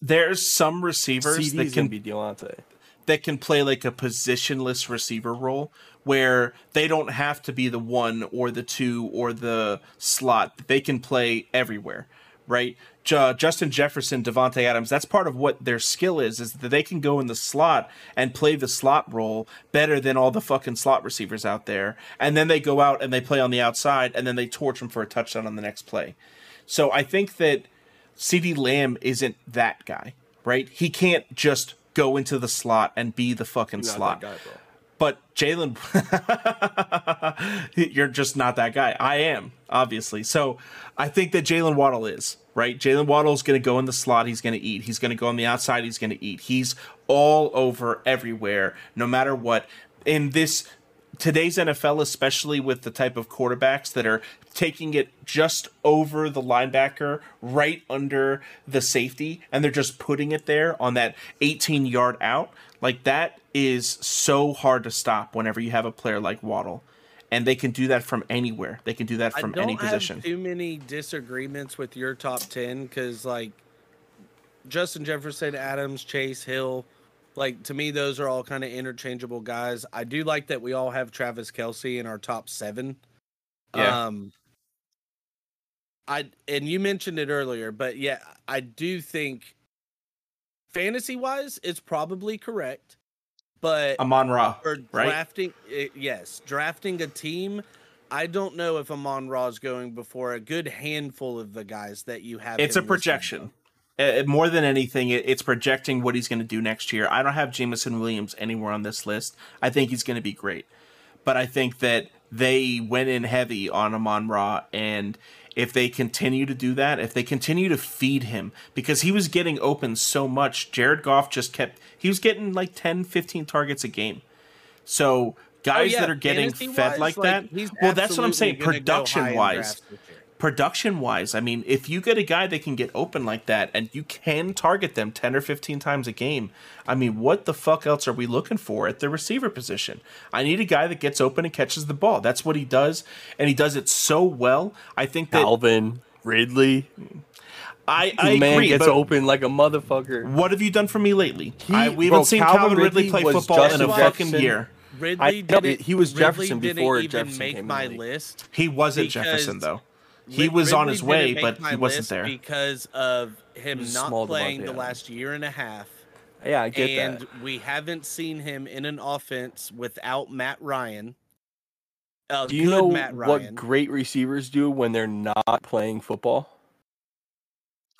There's some receivers CeeDee's that can be Deontay. that can play like a positionless receiver role where they don't have to be the one or the two or the slot. They can play everywhere, right? Ju- uh, Justin Jefferson, Davante Adams, that's part of what their skill is, is that they can go in the slot and play the slot role better than all the fucking slot receivers out there. And then they go out and they play on the outside and then they torch them for a touchdown on the next play. So I think that CeeDee Lamb isn't that guy, right? He can't just go into the slot and be the fucking slot. guy. But Jalen, you're just not that guy. I am, obviously. So I think that Jaylen Waddle is. Right? Jaylen Waddle's going to go in the slot. He's going to eat. He's going to go on the outside. He's going to eat. He's all over everywhere, no matter what. In this today's NFL, especially with the type of quarterbacks that are taking it just over the linebacker, right under the safety, and they're just putting it there on that 18 yard out, like that is so hard to stop whenever you have a player like Waddle. And they can do that from anywhere. They can do that from I don't any position. Have too many disagreements with your top ten because like Justin Jefferson, Adams, Chase Hill, like to me those are all kind of interchangeable guys. I do like that we all have Travis Kelce in our top seven. Yeah. Um, I and you mentioned it earlier, but yeah, I do think fantasy wise, it's probably correct. But Amon Ra, right? drafting, eh, yes, drafting a team. I don't know if Amon Ra is going before a good handful of the guys that you have. It's a projection. Uh, more than anything, it, it's projecting what he's going to do next year. I don't have Jameson Williams anywhere on this list. I think he's going to be great, but I think that they went in heavy on Amon Ra, and if they continue to do that, if they continue to feed him, because he was getting open so much, Jared Goff just kept he was getting like 10, 15 targets a game. So oh, guys Oh, yeah, that are getting fed like, that, well, that's what I'm saying. absolutely gonna go high Production wise, drafts this year. Production wise, I mean, if you get a guy that can get open like that and you can target them 10 or 15 times a game, I mean, what the fuck else are we looking for at the receiver position? I need a guy that gets open and catches the ball. That's what he does, and he does it so well. I think that Alvin Ridley, I, the I man agree, gets open like a motherfucker. what have you done for me lately? He- I, we bro, haven't seen Calvin Calvin, Ridley, Ridley play was football in Justin a fucking year. Ridley I- no, didn't, he was Ridley Jefferson didn't before even Jefferson make came my the list. He wasn't Jefferson though. He Rid- was on his way, but he wasn't list there. because of him not small above playing the last year and a half. Yeah, I get and that. we haven't seen him in an offense without Matt Ryan. Uh, Do you know Matt what great receivers do when they're not playing football?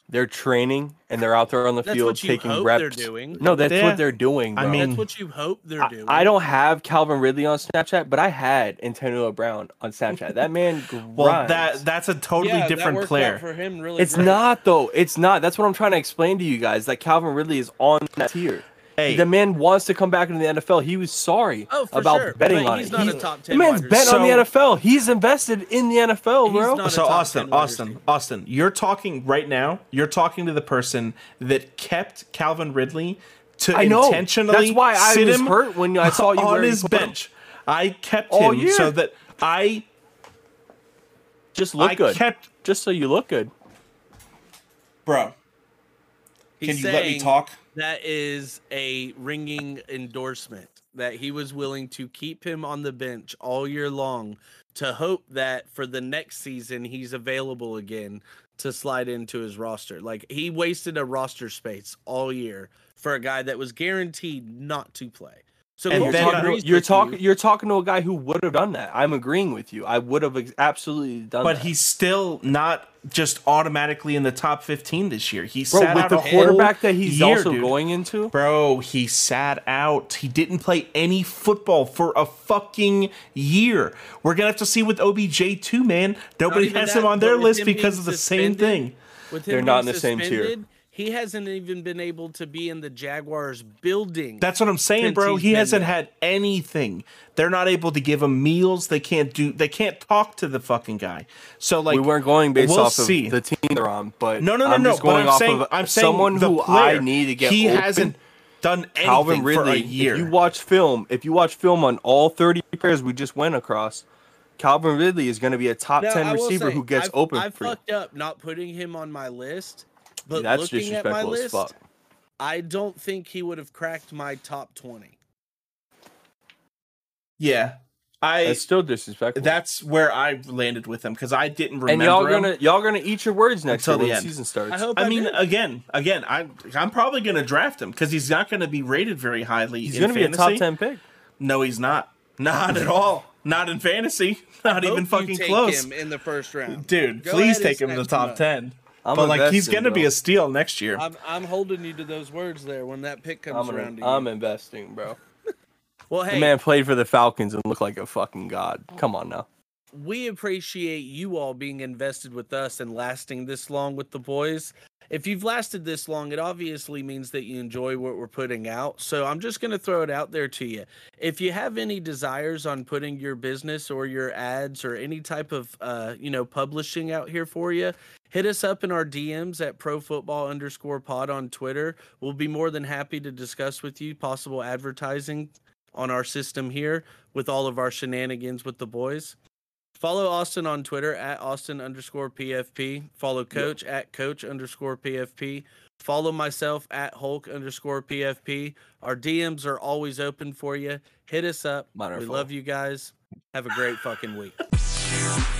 They're training and they're out there on the That's field what you taking hope reps. they're doing. No, that's Yeah. what they're doing. I mean, That's what you hope they're I, doing. I don't have Calvin Ridley on Snapchat, but I had Antonio Brown on Snapchat. That man grinds. Well, that that's a totally Yeah, different worked player. for him. Really, it's great. not though. It's not. That's what I'm trying to explain to you guys. That Calvin Ridley is on that tier. Hey, The man wants to come back into the NFL. He was sorry Oh, for about sure, betting but on he's it. not a He- top the man's wide bet on the. NFL. He's invested in the NFL, He's bro. not a so top Austin, 10 Austin, receiver. Austin, you're talking right now. You're talking to the person that kept Calvin Ridley to I know. intentionally That's why I sit was him hurt when I saw you on his put him- bench. I kept All him year. so that I Just look I good. kept Just so you look good. bro. He's Can you let me talk? That is a ringing endorsement that he was willing to keep him on the bench all year long to hope that for the next season he's available again to slide into his roster. Like he wasted a roster space all year for a guy that was guaranteed not to play. So And You're Colton then- talking, to, you're talking. you. You're talking to a guy who would have done that. I'm agreeing with you. I would have ex- absolutely done that. But that. he's still not just automatically in the top 15 this year. He bro sat with out the a whole quarterback that he's year, also dude. going into. Bro, he sat out. He didn't play any football for a fucking year. We're gonna have to see with OBJ too, man. Nobody has that, him on their list him because of the same thing. With him They're not in the same tier. Suspended, He hasn't even been able to be in the Jaguars building. That's what I'm saying, bro. He hasn't there. had anything. They're not able to give him meals. They can't do. They can't talk to the fucking guy. So like, we weren't going based we'll off see. of the team they're on, but No, no, no, I'm no. just going I'm off saying, of I'm saying someone who player, I need to get. He open. hasn't done anything Calvin for a year. If you watch film, if you watch film on all 30 players we just went across, Calvin Ridley is going to be a top Now, 10 receiver say, who gets I've, open I for you. fucked up not putting him on my list, but That's looking at my disrespectful as list, fuck. I don't think he would have cracked my top twenty. yeah, I. That's still disrespectful. That's where I landed with him because I didn't remember and y'all him. gonna y'all gonna eat your words next Until year when the the end. season starts. I hope. I, I mean, did. again, again, I I'm probably gonna draft him because he's not gonna be rated very highly. He's in gonna be a top 10 pick. No, he's not. Not at all. Not in fantasy. Not Hope even you fucking take close. him in the first round, Dude, Go please take him in the top up. ten. I'm but like he's gonna be a steal next year. I'm I'm holding you to those words there when that pick comes I'm, around. gonna, you. I'm investing, bro. well, hey, The man played for the Falcons and looked like a fucking god. Come on now. We appreciate you all being invested with us and lasting this long with the boys. If you've lasted this long, it obviously means that you enjoy what we're putting out. So I'm just going to throw it out there to you. If you have any desires on putting your business or your ads or any type of, uh, you know, publishing out here for you, hit us up in our DMs at pro football underscore pod on Twitter. We'll be more than happy to discuss with you possible advertising on our system here with all of our shenanigans with the boys. Follow Austin on Twitter at Austin underscore PFP. Follow Coach yep. at Coach underscore PFP. Follow myself at Hulk underscore PFP. Our DMs are always open for you. Hit us up. we love you guys. Have a great fucking week.